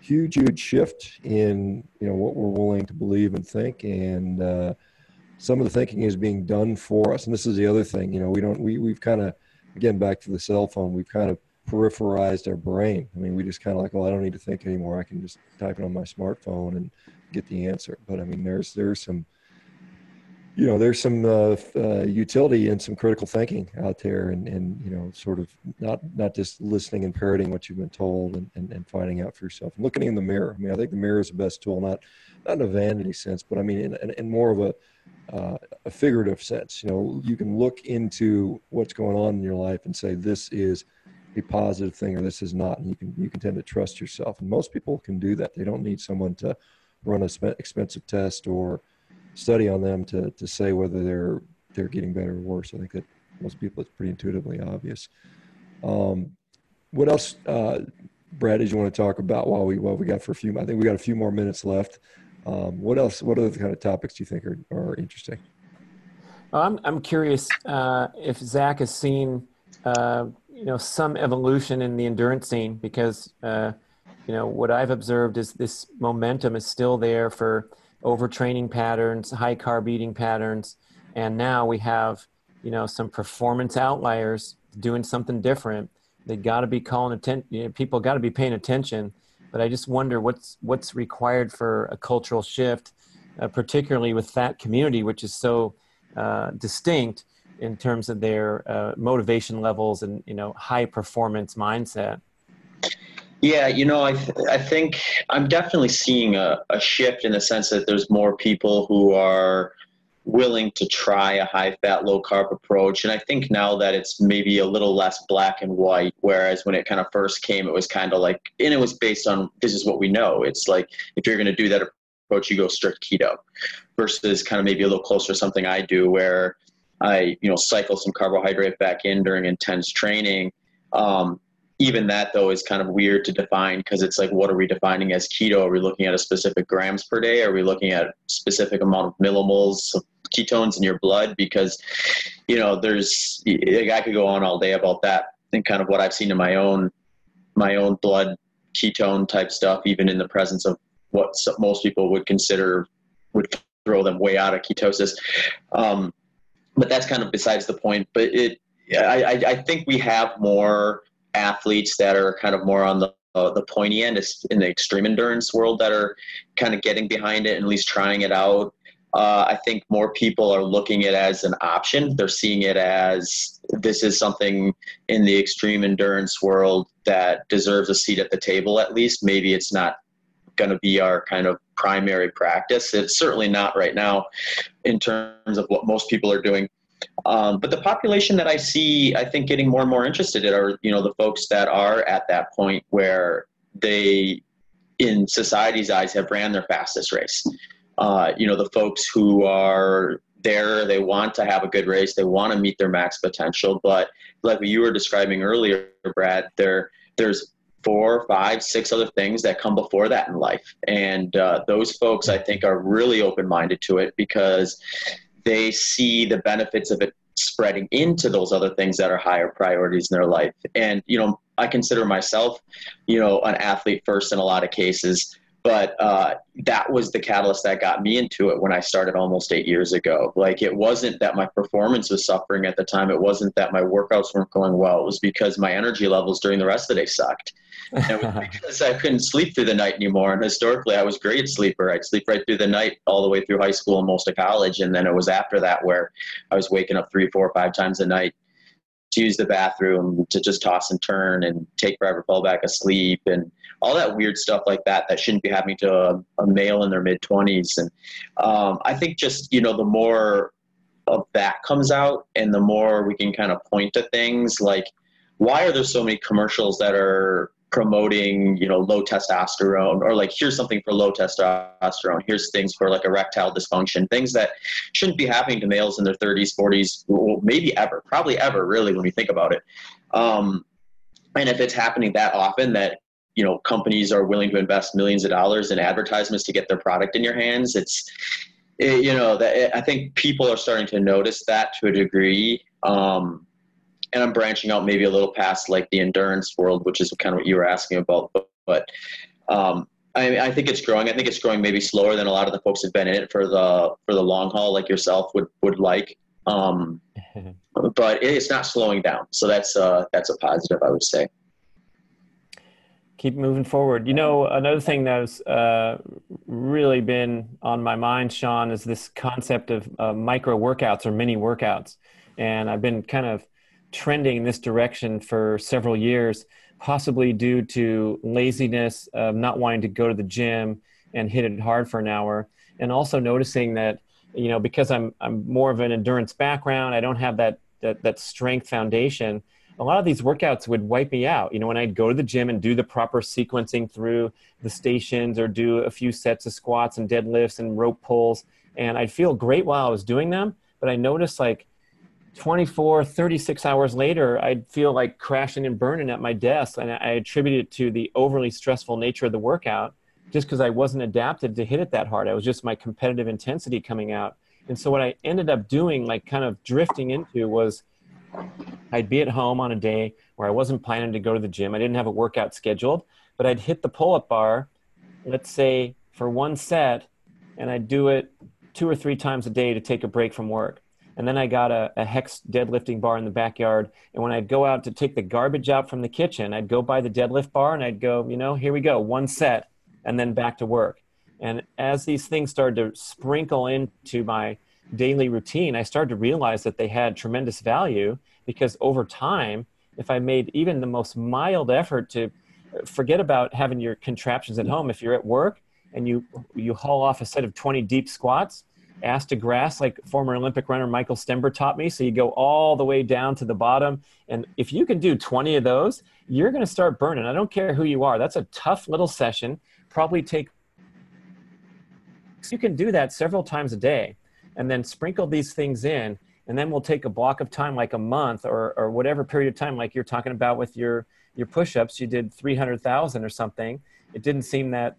huge, huge shift in you know what we're willing to believe and think, and uh, some of the thinking is being done for us. And this is the other thing, you know, we don't we we've kind of again back to the cell phone, we've kind of peripherized our brain. I mean, we just kind of like, well, I don't need to think anymore. I can just type it on my smartphone and get the answer. But I mean, there's there's some you know there's some uh, uh, utility and some critical thinking out there and, and you know sort of not not just listening and parroting what you've been told and, and, and finding out for yourself and looking in the mirror i mean i think the mirror is the best tool not not in a vanity sense but i mean in, in, in more of a uh, a figurative sense you know you can look into what's going on in your life and say this is a positive thing or this is not and you can you can tend to trust yourself and most people can do that they don't need someone to run a expensive test or study on them to to say whether they're they're getting better or worse. I think that most people it's pretty intuitively obvious. Um, what else, uh, Brad? Did you want to talk about while we while we got for a few? I think we got a few more minutes left. Um, what else? What other kind of topics do you think are are interesting? I'm I'm curious uh, if Zach has seen uh, you know some evolution in the endurance scene because uh, you know what I've observed is this momentum is still there for overtraining patterns, high carb eating patterns, and now we have you know some performance outliers doing something different. They got to be calling attention. You know, people got to be paying attention. But I just wonder what's what's required for a cultural shift, uh, particularly with that community, which is so uh, distinct in terms of their uh, motivation levels and you know high performance mindset. Yeah, you know, I th- I think I'm definitely seeing a, a shift in the sense that there's more people who are willing to try a high fat, low carb approach. And I think now that it's maybe a little less black and white, whereas when it kind of first came, it was kind of like, and it was based on this is what we know. It's like if you're going to do that approach, you go strict keto versus kind of maybe a little closer to something I do where I, you know, cycle some carbohydrate back in during intense training. Um, even that though is kind of weird to define because it's like what are we defining as keto? Are we looking at a specific grams per day? Are we looking at a specific amount of millimoles of ketones in your blood? Because you know there's like i could go on all day about that and kind of what i've seen in my own my own blood ketone type stuff even in the presence of what most people would consider would throw them way out of ketosis. Um, but that's kind of besides the point but it I, I think we have more athletes that are kind of more on the uh, the pointy end in the extreme endurance world that are kind of getting behind it and at least trying it out. Uh, I think more people are looking at it as an option. They're seeing it as this is something in the extreme endurance world that deserves a seat at the table at least. Maybe it's not going to be our kind of primary practice. It's certainly not right now in terms of what most people are doing. Um, but the population that I see, I think, getting more and more interested in are, you know, the folks that are at that point where they, in society's eyes, have ran their fastest race. Uh, you know, the folks who are there, they want to have a good race, they want to meet their max potential, but like you were describing earlier, Brad, there, there's four, five, six other things that come before that in life, and uh, those folks, I think, are really open-minded to it because they see the benefits of it spreading into those other things that are higher priorities in their life. And, you know, I consider myself, you know, an athlete first in a lot of cases but uh, that was the catalyst that got me into it when I started almost eight years ago. Like it wasn't that my performance was suffering at the time. It wasn't that my workouts weren't going well. It was because my energy levels during the rest of the day sucked. And because I couldn't sleep through the night anymore. And historically, I was a great sleeper. I'd sleep right through the night all the way through high school and most of college. And then it was after that where I was waking up three, four, five times a night to use the bathroom, to just toss and turn and take forever, fall back asleep, and all that weird stuff like that that shouldn't be happening to a, a male in their mid 20s. And um, I think just, you know, the more of that comes out and the more we can kind of point to things like, why are there so many commercials that are promoting you know low testosterone or like here's something for low testosterone. Here's things for like erectile dysfunction things that shouldn't be happening to males in their 30s 40s well, maybe ever probably ever really when we think about it. Um, and if it's happening that often that you know companies are willing to invest millions of dollars in advertisements to get their product in your hands it's it, you know that i think people are starting to notice that to a degree. Um, and I'm branching out maybe a little past like the endurance world, which is kind of what you were asking about. But, but um, I, I think it's growing. I think it's growing maybe slower than a lot of the folks have been in it for the for the long haul, like yourself would would like. Um, but it's not slowing down, so that's uh, that's a positive, I would say. Keep moving forward. You know, another thing that's uh, really been on my mind, Shawn, is this concept of uh, micro workouts or mini workouts, and I've been kind of trending in this direction for several years possibly due to laziness, of not wanting to go to the gym and hit it hard for an hour, and also noticing that you know because I'm I'm more of an endurance background, I don't have that that, that strength foundation. A lot of these workouts would wipe me out. You know, when I'd go to the gym and do the proper sequencing through the stations or do a few sets of squats and deadlifts and rope pulls, and I'd feel great while I was doing them, but I noticed like 24, 36 hours later, I'd feel like crashing and burning at my desk. And I attributed it to the overly stressful nature of the workout just because I wasn't adapted to hit it that hard. I was just my competitive intensity coming out. And so what I ended up doing, like kind of drifting into, was I'd be at home on a day where I wasn't planning to go to the gym. I didn't have a workout scheduled, but I'd hit the pull up bar, let's say for one set, and I'd do it two or three times a day to take a break from work. And then I got a, a hex deadlifting bar in the backyard. And when I'd go out to take the garbage out from the kitchen, I'd go by the deadlift bar and I'd go, you know, here we go, one set, and then back to work. And as these things started to sprinkle into my daily routine, I started to realize that they had tremendous value because over time, if I made even the most mild effort to forget about having your contraptions at home, if you're at work and you you haul off a set of 20 deep squats, ass to grass, like former Olympic runner Michael Stember taught me. So you go all the way down to the bottom. And if you can do 20 of those, you're going to start burning. I don't care who you are. That's a tough little session. Probably take, you can do that several times a day and then sprinkle these things in. And then we'll take a block of time, like a month or, or whatever period of time, like you're talking about with your, your push-ups, you did 300,000 or something. It didn't seem that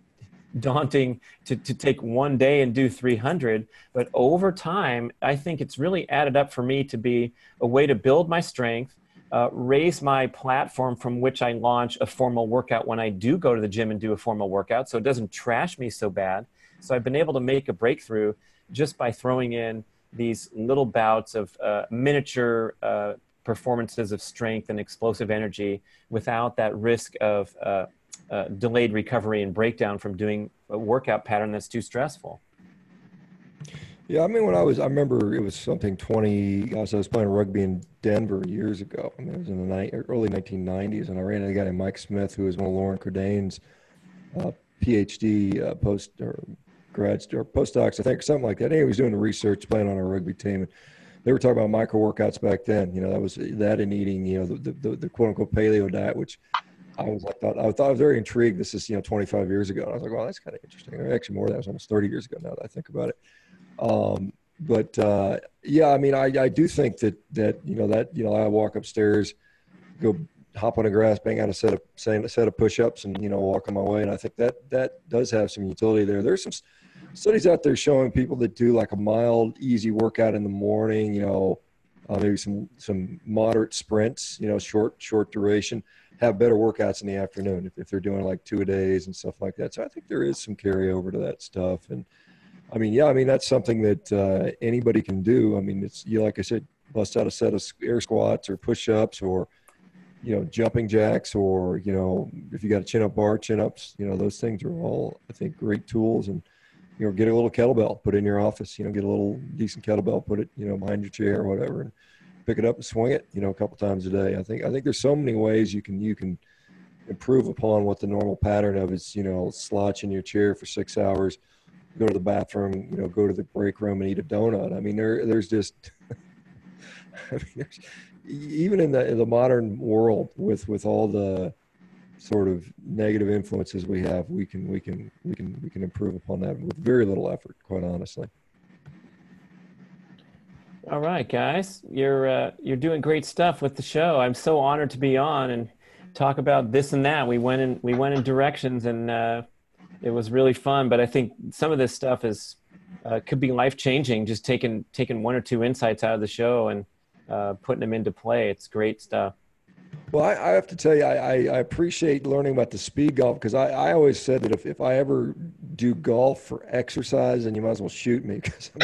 daunting to, to take one day and do 300 but over time i think it's really added up for me to be a way to build my strength uh, raise my platform from which i launch a formal workout when i do go to the gym and do a formal workout so it doesn't trash me so bad. So i've been able to make a breakthrough just by throwing in these little bouts of uh, miniature uh, performances of strength and explosive energy without that risk of uh, delayed recovery and breakdown from doing a workout pattern that's too stressful. Yeah, I mean, when I was, I remember it was something 20, gosh, I was playing rugby in Denver years ago. I mean, it was in the ni- early 1990s, and I ran into a guy named Mike Smith, who was one of Loren Cordain's uh, PhD uh, post or grad or postdocs, I think, something like that. Anyway, he was doing the research, playing on our rugby team. And they were talking about micro workouts back then. You know, that was that and eating, you know, the, the, the quote unquote paleo diet, which I was like, thought, I thought I was very intrigued. This is, you know, 25 years ago. And I was like, well, that's kind of interesting. Actually, more that was almost 30 years ago now that I think about it. Um, but uh, yeah, I mean, I, I do think that that you know that you know I walk upstairs, go hop on the grass, bang out a set of a set of push-ups, and you know walk on my way. And I think that that does have some utility there. There's some studies out there showing people that do like a mild, easy workout in the morning. You know, uh, maybe some some moderate sprints. You know, short short duration have better workouts in the afternoon if, if they're doing like two a days and stuff like that. So I think there is some carryover to that stuff. And I mean, yeah, I mean, that's something that uh, anybody can do. I mean, it's, you like I said, bust out a set of air squats or push ups or, you know, jumping jacks or, you know, if you got a chin up bar, chin ups, you know, those things are all, I think, great tools. And, you know, get a little kettlebell, put it in your office, you know, get a little decent kettlebell, put it, you know, behind your chair or whatever. And, pick it up and swing it, you know, a couple times a day. I think I think there's so many ways you can you can improve upon what the normal pattern of is, you know, slouch in your chair for six hours, go to the bathroom, you know, go to the break room and eat a donut. I mean, there there's just I mean, there's, even in the in the modern world with with all the sort of negative influences we have, we can we can we can we can improve upon that with very little effort, quite honestly. All right, guys, you're uh, you're doing great stuff with the show. I'm so honored to be on and talk about this and that. We went in we went in directions, and uh, it was really fun. But I think some of this stuff is uh, could be life changing. Just taking taking one or two insights out of the show, and uh, putting them into play. It's great stuff. Well, I, I have to tell you, I, I, I, appreciate learning about the speed golf because I, always said that if, if I ever do golf for exercise, then you might as well shoot me because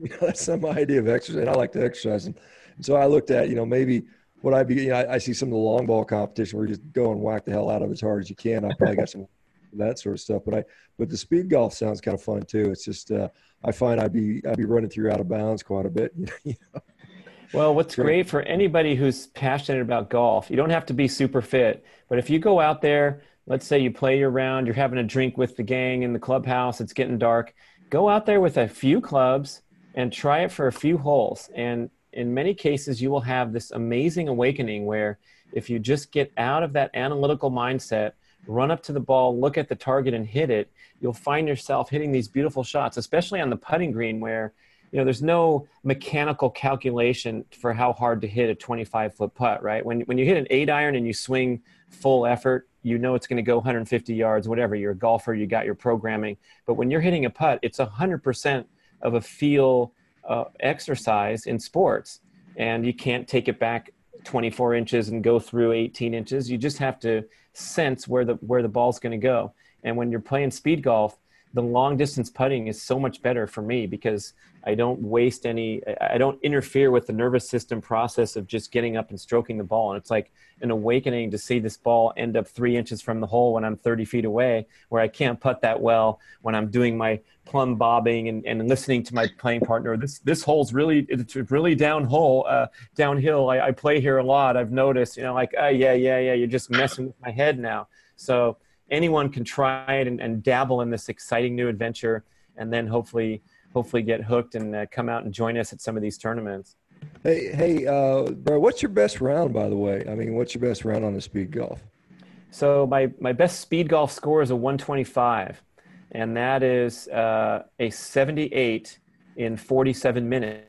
you know, that's some idea of exercise. And I like to exercise. And, and so I looked at, you know, maybe what I be, you know, I, I, see some of the long ball competition where you just go and whack the hell out of it as hard as you can. I probably got some that sort of stuff. But I, but the speed golf sounds kind of fun too. It's just, uh, I find I'd be, I'd be running through out of bounds quite a bit. You know? Well, what's great for anybody who's passionate about golf, you don't have to be super fit, but if you go out there, let's say you play your round, you're having a drink with the gang in the clubhouse, it's getting dark, go out there with a few clubs and try it for a few holes. And in many cases, you will have this amazing awakening where if you just get out of that analytical mindset, run up to the ball, look at the target, and hit it, you'll find yourself hitting these beautiful shots, especially on the putting green where you know there's no mechanical calculation for how hard to hit a 25 foot putt right? When, when you hit an eight iron and you swing full effort you know it's going to go 150 yards whatever you're a golfer you got your programming. But when you're hitting a putt it's 100% of a feel uh, exercise in sports. And you can't take it back 24 inches and go through 18 inches. You just have to sense where the where the ball's going to go. And when you're playing speed golf the long distance putting is so much better for me because I don't waste any, I don't interfere with the nervous system process of just getting up and stroking the ball. And it's like an awakening to see this ball end up three inches from the hole when I'm 30 feet away, where I can't putt that well when I'm doing my plumb bobbing and, and listening to my playing partner. This, this hole's really, it's really down hole, uh, downhill. I, I play here a lot. I've noticed, you know, like, oh, yeah, yeah, yeah, you're just messing with my head now. So, anyone can try it and, and dabble in this exciting new adventure and then hopefully hopefully get hooked and uh, come out and join us at some of these tournaments. Hey hey uh, bro what's your best round by the way? I mean what's your best round on the speed golf? So my, my best speed golf score is a 125 and that is uh, a 78 in 47 minutes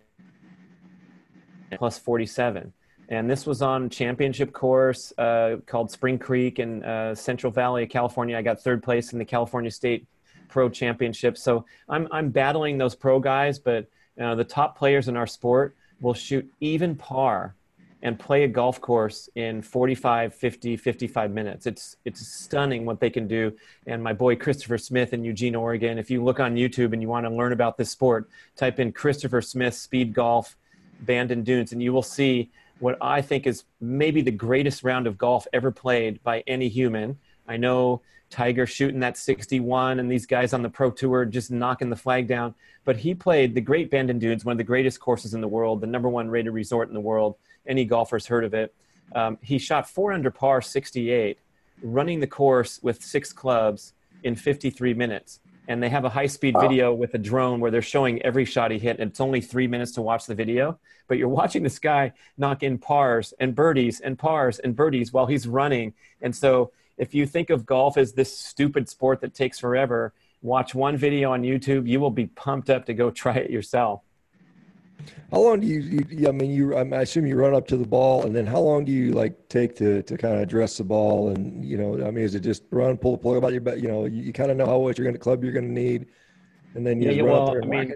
plus 47 and this was on championship course uh, called Spring Creek in uh, Central Valley, California. I got third place in the California State Pro Championship. So I'm I'm battling those pro guys, but uh, the top players in our sport will shoot even par and play a golf course in 45 50 55 minutes it's it's stunning what they can do and my boy christopher smith in eugene oregon if you look on youtube and you want to learn about this sport type in christopher smith speed golf Bandon Dunes and you will see what I think is maybe the greatest round of golf ever played by any human. I know Tiger shooting that 61 and these guys on the pro tour just knocking the flag down, but he played the Great Bandon Dunes, one of the greatest courses in the world, the number one rated resort in the world. Any golfer's heard of it. Um, he shot four under par 68, running the course with six clubs in 53 minutes and they have a high speed video with a drone where they're showing every shot he hit and it's only three minutes to watch the video. But you're watching this guy knock in pars and birdies and pars and birdies while he's running. And so if you think of golf as this stupid sport that takes forever watch one video on youtube you will be pumped up to go try it yourself how long do you, you, I mean, you, I assume you run up to the ball and then how long do you like take to, to kind of address the ball? And, you know, I mean, is it just run, pull the plug about your, you know, you, you kind of know how much you're going to club you're going to need. And then you yeah, well, I mean,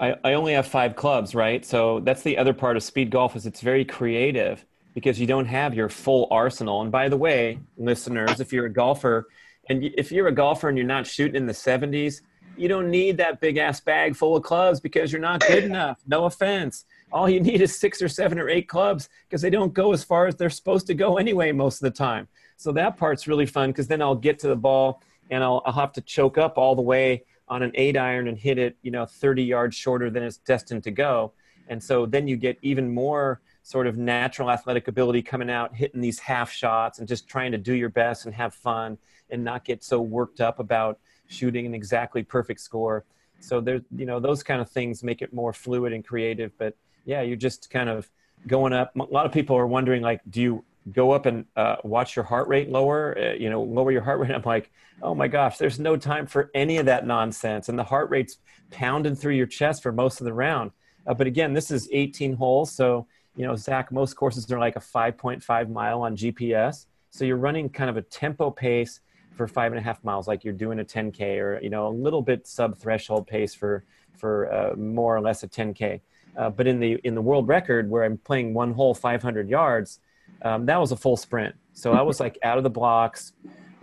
I, I only have five clubs, right? So that's the other part of speed golf is it's very creative because you don't have your full arsenal. And by the way, listeners, if you're a golfer and if you're a golfer and you're not shooting in the 70s, you don't need that big ass bag full of clubs because you're not good enough. No offense. All you need is six or seven or eight clubs because they don't go as far as they're supposed to go anyway most of the time. So that part's really fun because then I'll get to the ball and I'll, I'll have to choke up all the way on an eight iron and hit it, you know, 30 yards shorter than it's destined to go. And so then you get even more sort of natural athletic ability coming out, hitting these half shots and just trying to do your best and have fun and not get so worked up about shooting an exactly perfect score. So there, you know, those kind of things make it more fluid and creative. But yeah, you're just kind of going up. A lot of people are wondering, like, do you go up and uh, watch your heart rate lower? Uh, you know, lower your heart rate. I'm like, oh my gosh, there's no time for any of that nonsense. And the heart rate's pounding through your chest for most of the round. Uh, but again, this is 18 holes, so you know, Zach, most courses are like a 5.5 mile on GPS. So you're running kind of a tempo pace for five and a half miles, like you're doing a 10K or, you know, a little bit sub threshold pace for, for uh, more or less a 10K. Uh, but in the in the world record, where I'm playing one hole 500 yards, um, that was a full sprint. So I was like out of the blocks.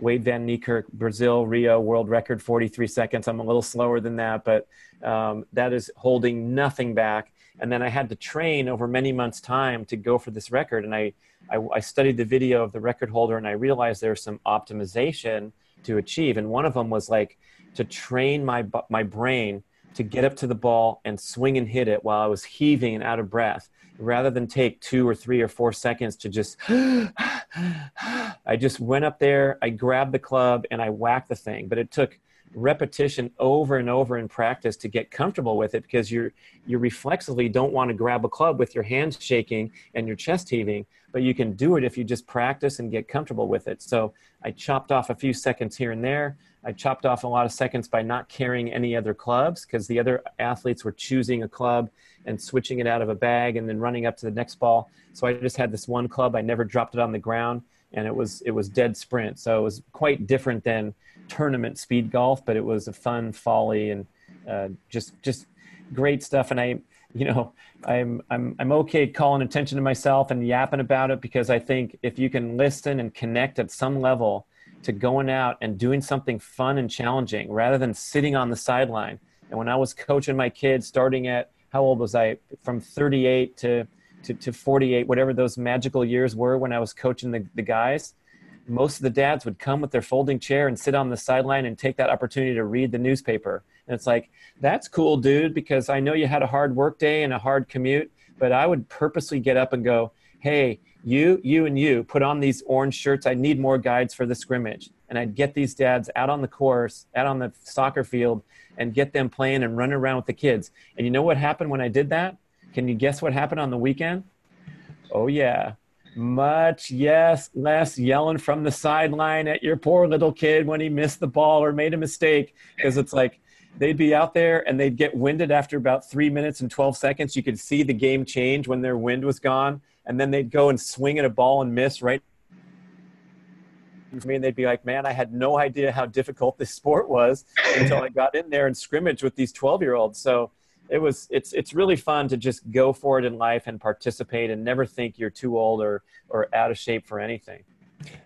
Wayde Van Niekerk, Brazil, Rio, world record, 43 seconds. I'm a little slower than that, but um, that is holding nothing back. And then I had to train over many months' time to go for this record. And I, I, I studied the video of the record holder and I realized there's some optimization to achieve. And one of them was like to train my, my brain to get up to the ball and swing and hit it while I was heaving and out of breath rather than take two or three or four seconds to just i just went up there i grabbed the club and i whacked the thing but it took repetition over and over in practice to get comfortable with it because you're you reflexively don't want to grab a club with your hands shaking and your chest heaving but you can do it if you just practice and get comfortable with it so i chopped off a few seconds here and there I chopped off a lot of seconds by not carrying any other clubs because the other athletes were choosing a club and switching it out of a bag and then running up to the next ball. So I just had this one club. I never dropped it on the ground, and it was it was dead sprint. So it was quite different than tournament speed golf, but it was a fun folly and uh, just just great stuff. And I, you know, I'm I'm I'm okay calling attention to myself and yapping about it because I think if you can listen and connect at some level to going out and doing something fun and challenging rather than sitting on the sideline. And when I was coaching my kids, starting at how old was I? From 38 to, to, to 48, whatever those magical years were when I was coaching the, the guys, most of the dads would come with their folding chair and sit on the sideline and take that opportunity to read the newspaper. And it's like, that's cool, dude, because I know you had a hard work day and a hard commute, but I would purposely get up and go, hey, you, you, and you put on these orange shirts. I need more guides for the scrimmage. And I'd get these dads out on the course, out on the soccer field, and get them playing and running around with the kids. And you know what happened when I did that? Can you guess what happened on the weekend? Oh, yeah. Much, yes, less yelling from the sideline at your poor little kid when he missed the ball or made a mistake. Because it's like they'd be out there and they'd get winded after about three minutes and 12 seconds. You could see the game change when their wind was gone. And then they'd go and swing at a ball and miss right for me and they'd be like man i had no idea how difficult this sport was until i got in there and scrimmage with these 12 year olds so it was it's it's really fun to just go for it in life and participate and never think you're too old or or out of shape for anything.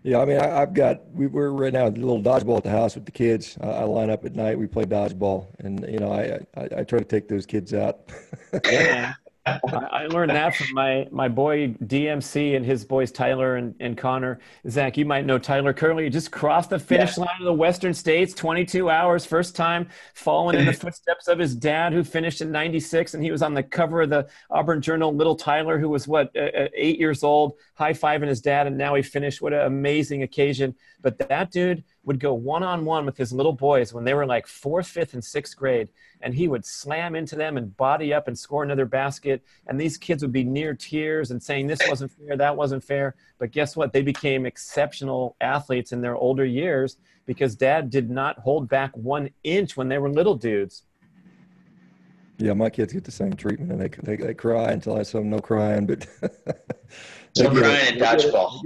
Yeah i mean I, have got we, we're right now a little dodgeball at the house with the kids. I, I line up at night we play dodgeball. And you know i i, I try to take those kids out. Yeah I learned that from my my boy DMC and his boys Tyler and, and Connor. Zach, you might know Tyler Curley. Just crossed the finish yeah. line of the Western States, 22 hours, first time following in the footsteps of his dad, who finished in '96, and he was on the cover of the Auburn Journal. Little Tyler, who was what eight years old, high fiving his dad, and now he finished. What an amazing occasion! But that dude would go one on one with his little boys when they were like fourth, fifth, and sixth grade and he would slam into them and body up and score another basket. And these kids would be near tears and saying, This wasn't fair, that wasn't fair. But guess what? They became exceptional athletes in their older years because dad did not hold back one inch when they were little dudes. Yeah, my kids get the same treatment, and they they, they cry until I say no crying, but. So crying in dodgeball.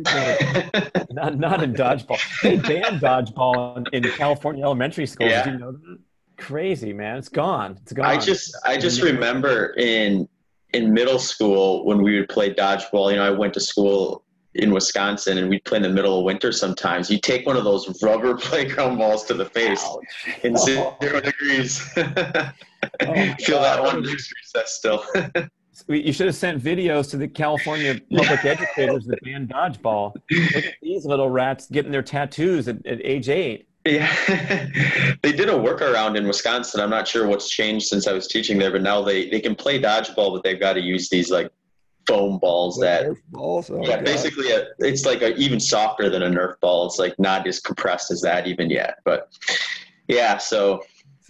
not, not in dodgeball. They banned dodgeball in, in California elementary schools. Yeah. Did you know that? crazy, man. It's gone. It's gone. I just I just remember in in middle school when we would play dodgeball. You know, I went to school in Wisconsin and we'd play in the middle of winter sometimes. You take one of those rubber playground balls to the face Ouch. in oh. zero degrees. oh, Feel that one recess still. You should have sent videos to the California public educators that banned dodgeball. Look at these little rats getting their tattoos at, at age eight. Yeah, they did a workaround in Wisconsin. I'm not sure what's changed since I was teaching there, but now they, they can play dodgeball, but they've got to use these like foam balls that balls? Oh, yeah, God. basically a, it's like a, even softer than a Nerf ball. It's like not as compressed as that even yet, but yeah. So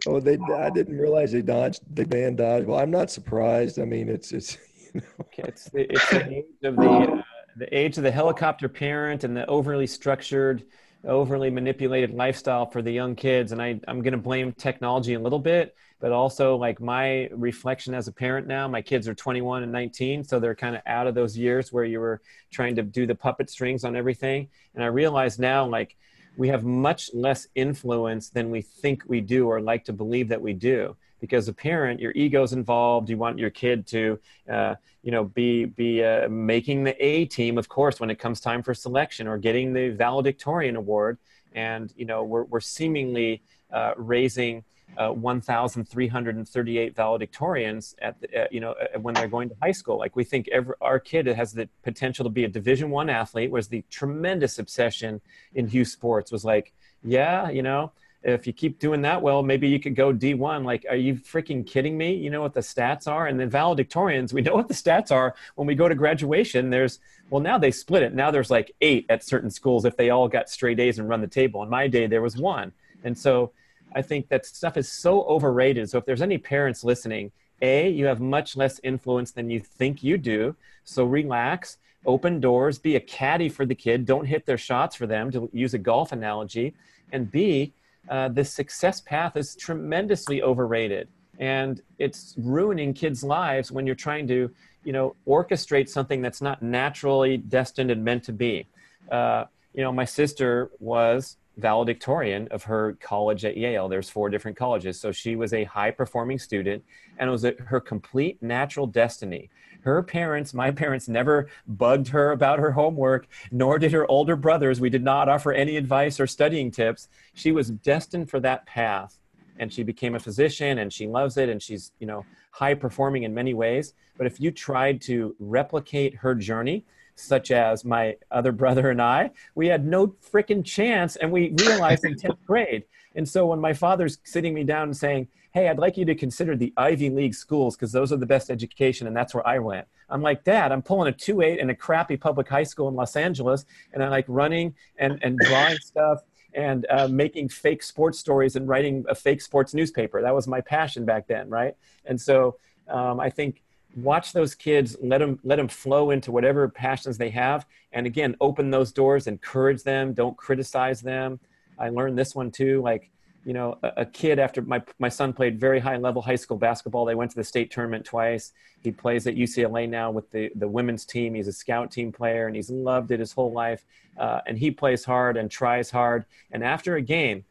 so they I didn't realize they dodged they banned dodgeball. Well, I'm not surprised. I mean, it's it's you know. it's the, it's the age of the uh, the age of the helicopter parent and the overly structured overly manipulated lifestyle for the young kids and I, i'm going to blame technology a little bit but also like my reflection as a parent now my kids are 21 and 19 so they're kind of out of those years where you were trying to do the puppet strings on everything and i realize now like we have much less influence than we think we do or like to believe that we do because a parent, your ego's involved. You want your kid to, uh, you know, be be uh, making the A team, of course, when it comes time for selection or getting the valedictorian award. And you know, we're we're seemingly uh, raising. Uh, 1,338 valedictorians at the, uh, you know uh, when they're going to high school. Like we think every, our kid has the potential to be a Division One athlete. Was the tremendous obsession in Hughes Sports was like, yeah, you know, if you keep doing that well, maybe you could go D1. Like, are you freaking kidding me? You know what the stats are? And then valedictorians, we know what the stats are when we go to graduation. There's, well, now they split it. Now there's like eight at certain schools if they all got straight A's and run the table. In my day, there was one. And so I think that stuff is so overrated. So if there's any parents listening, A, you have much less influence than you think you do. So relax, open doors, be a caddy for the kid. Don't hit their shots for them, to use a golf analogy. And B, uh, the success path is tremendously overrated and it's ruining kids lives when you're trying to you know orchestrate something that's not naturally destined and meant to be uh, you know my sister was valedictorian of her college at yale there's four different colleges so she was a high performing student and it was a, her complete natural destiny her parents, my parents, never bugged her about her homework, nor did her older brothers. We did not offer any advice or studying tips. She was destined for that path. And she became a physician and she loves it and she's, you know, high performing in many ways. But if you tried to replicate her journey, such as my other brother and I, we had no freaking chance. And we realized in 10th grade. And so when my father's sitting me down and saying, hey, I'd like you to consider the Ivy League schools because those are the best education, and that's where I went. I'm like, Dad, I'm pulling a 2 8 in a crappy public high school in Los Angeles, and I like running and, and drawing stuff and uh, making fake sports stories and writing a fake sports newspaper. That was my passion back then, right? And so um, I think watch those kids, let them let them flow into whatever passions they have, and again, open those doors, encourage them, don't criticize them. I learned this one too, like you know, a, a, kid after my, my son played very high level high school basketball. They went to the state tournament twice. He plays at UCLA now with the, the women's team. He's a scout team player and he's loved it his whole life. Uh, and he plays hard and tries hard. And after a game,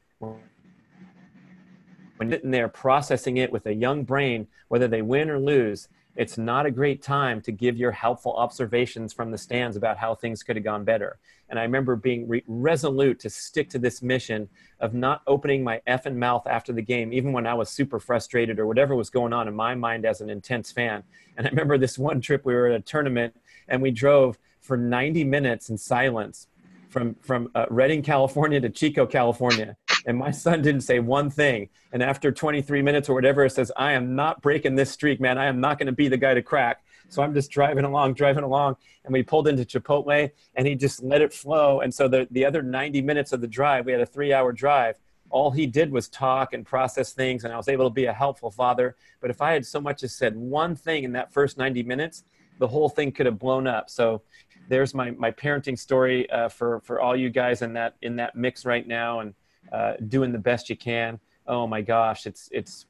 when sitting there processing it with a young brain, whether they win or lose, it's not a great time to give your helpful observations from the stands about how things could have gone better. And I remember being re- resolute to stick to this mission of not opening my effing mouth after the game, even when I was super frustrated or whatever was going on in my mind as an intense fan. And I remember this one trip we were at a tournament and we drove for 90 minutes in silence from, from uh, Redding, California to Chico, California and my son didn't say one thing. And after 23 minutes or whatever, it says, I am not breaking this streak, man. I am not going to be the guy to crack. So I'm just driving along, driving along. And we pulled into Chipotle and he just let it flow. And so the, the other 90 minutes of the drive, we had a three hour drive. All he did was talk and process things, and I was able to be a helpful father. But if I had so much as said one thing in that first 90 minutes, the whole thing could have blown up. So there's my, my parenting story uh, for, for all you guys in that, in that mix right now. And uh, doing the best you can. Oh my gosh, it's it's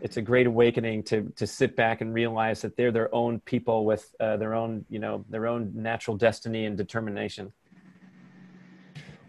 it's a great awakening to to sit back and realize that they're their own people with uh, their own you know their own natural destiny and determination.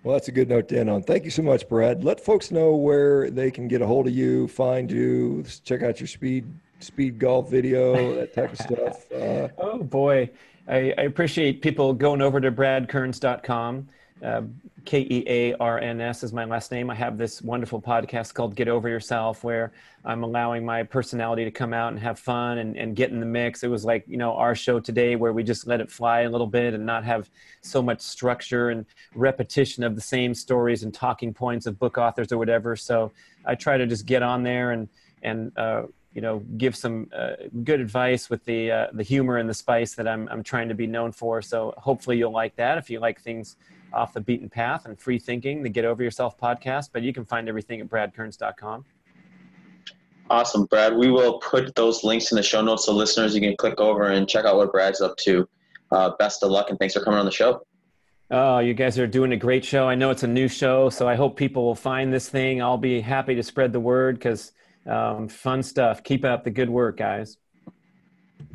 Well, that's a good note to end on. Thank you so much, Brad. Let folks know where they can get a hold of you, find you, check out your speed speed golf video, that type of stuff. Uh, oh boy, I, I, appreciate people going over to bradkearns.com. Uh, K E A R N S is my last name. I have this wonderful podcast called Get Over Yourself where I'm allowing my personality to come out and have fun and, and get in the mix. It was like, you know, our show today where we just let it fly a little bit and not have so much structure and repetition of the same stories and talking points of book authors or whatever. So I try to just get on there and, and, uh, you know, give some uh, good advice with the uh, the humor and the spice that I'm I'm trying to be known for. So hopefully you'll like that. If you like things off the beaten path and free thinking, the Get Over Yourself podcast. But you can find everything at bradkearns.com. Awesome, Brad. We will put those links in the show notes so listeners you can click over and check out what Brad's up to. Uh, best of luck and thanks for coming on the show. Oh, you guys are doing a great show. I know it's a new show, so I hope people will find this thing. I'll be happy to spread the word because um, fun stuff. Keep up the good work, guys.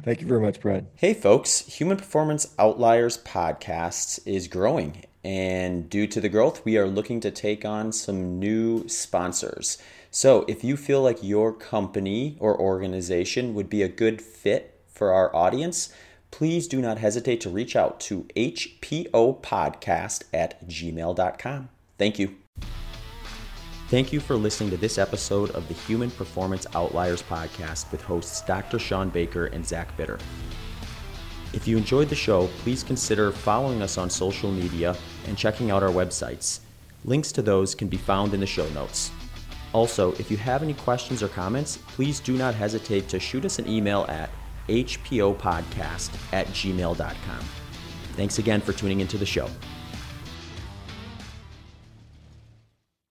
Thank you very much, Brad. Hey, folks. Human Performance Outliers podcast is growing And due to the growth, we are looking to take on some new sponsors. So if you feel like your company or organization would be a good fit for our audience, please do not hesitate to reach out to hpopodcast at gmail.com. Thank you. Thank you for listening to this episode of the Human Performance Outliers podcast with hosts Dr. Shawn Baker and Zach Bitter. If you enjoyed the show, please consider following us on social media and checking out our websites. Links to those can be found in the show notes. Also, if you have any questions or comments, please do not hesitate to shoot us an email at hpopodcast at gmail.com. Thanks again for tuning into the show.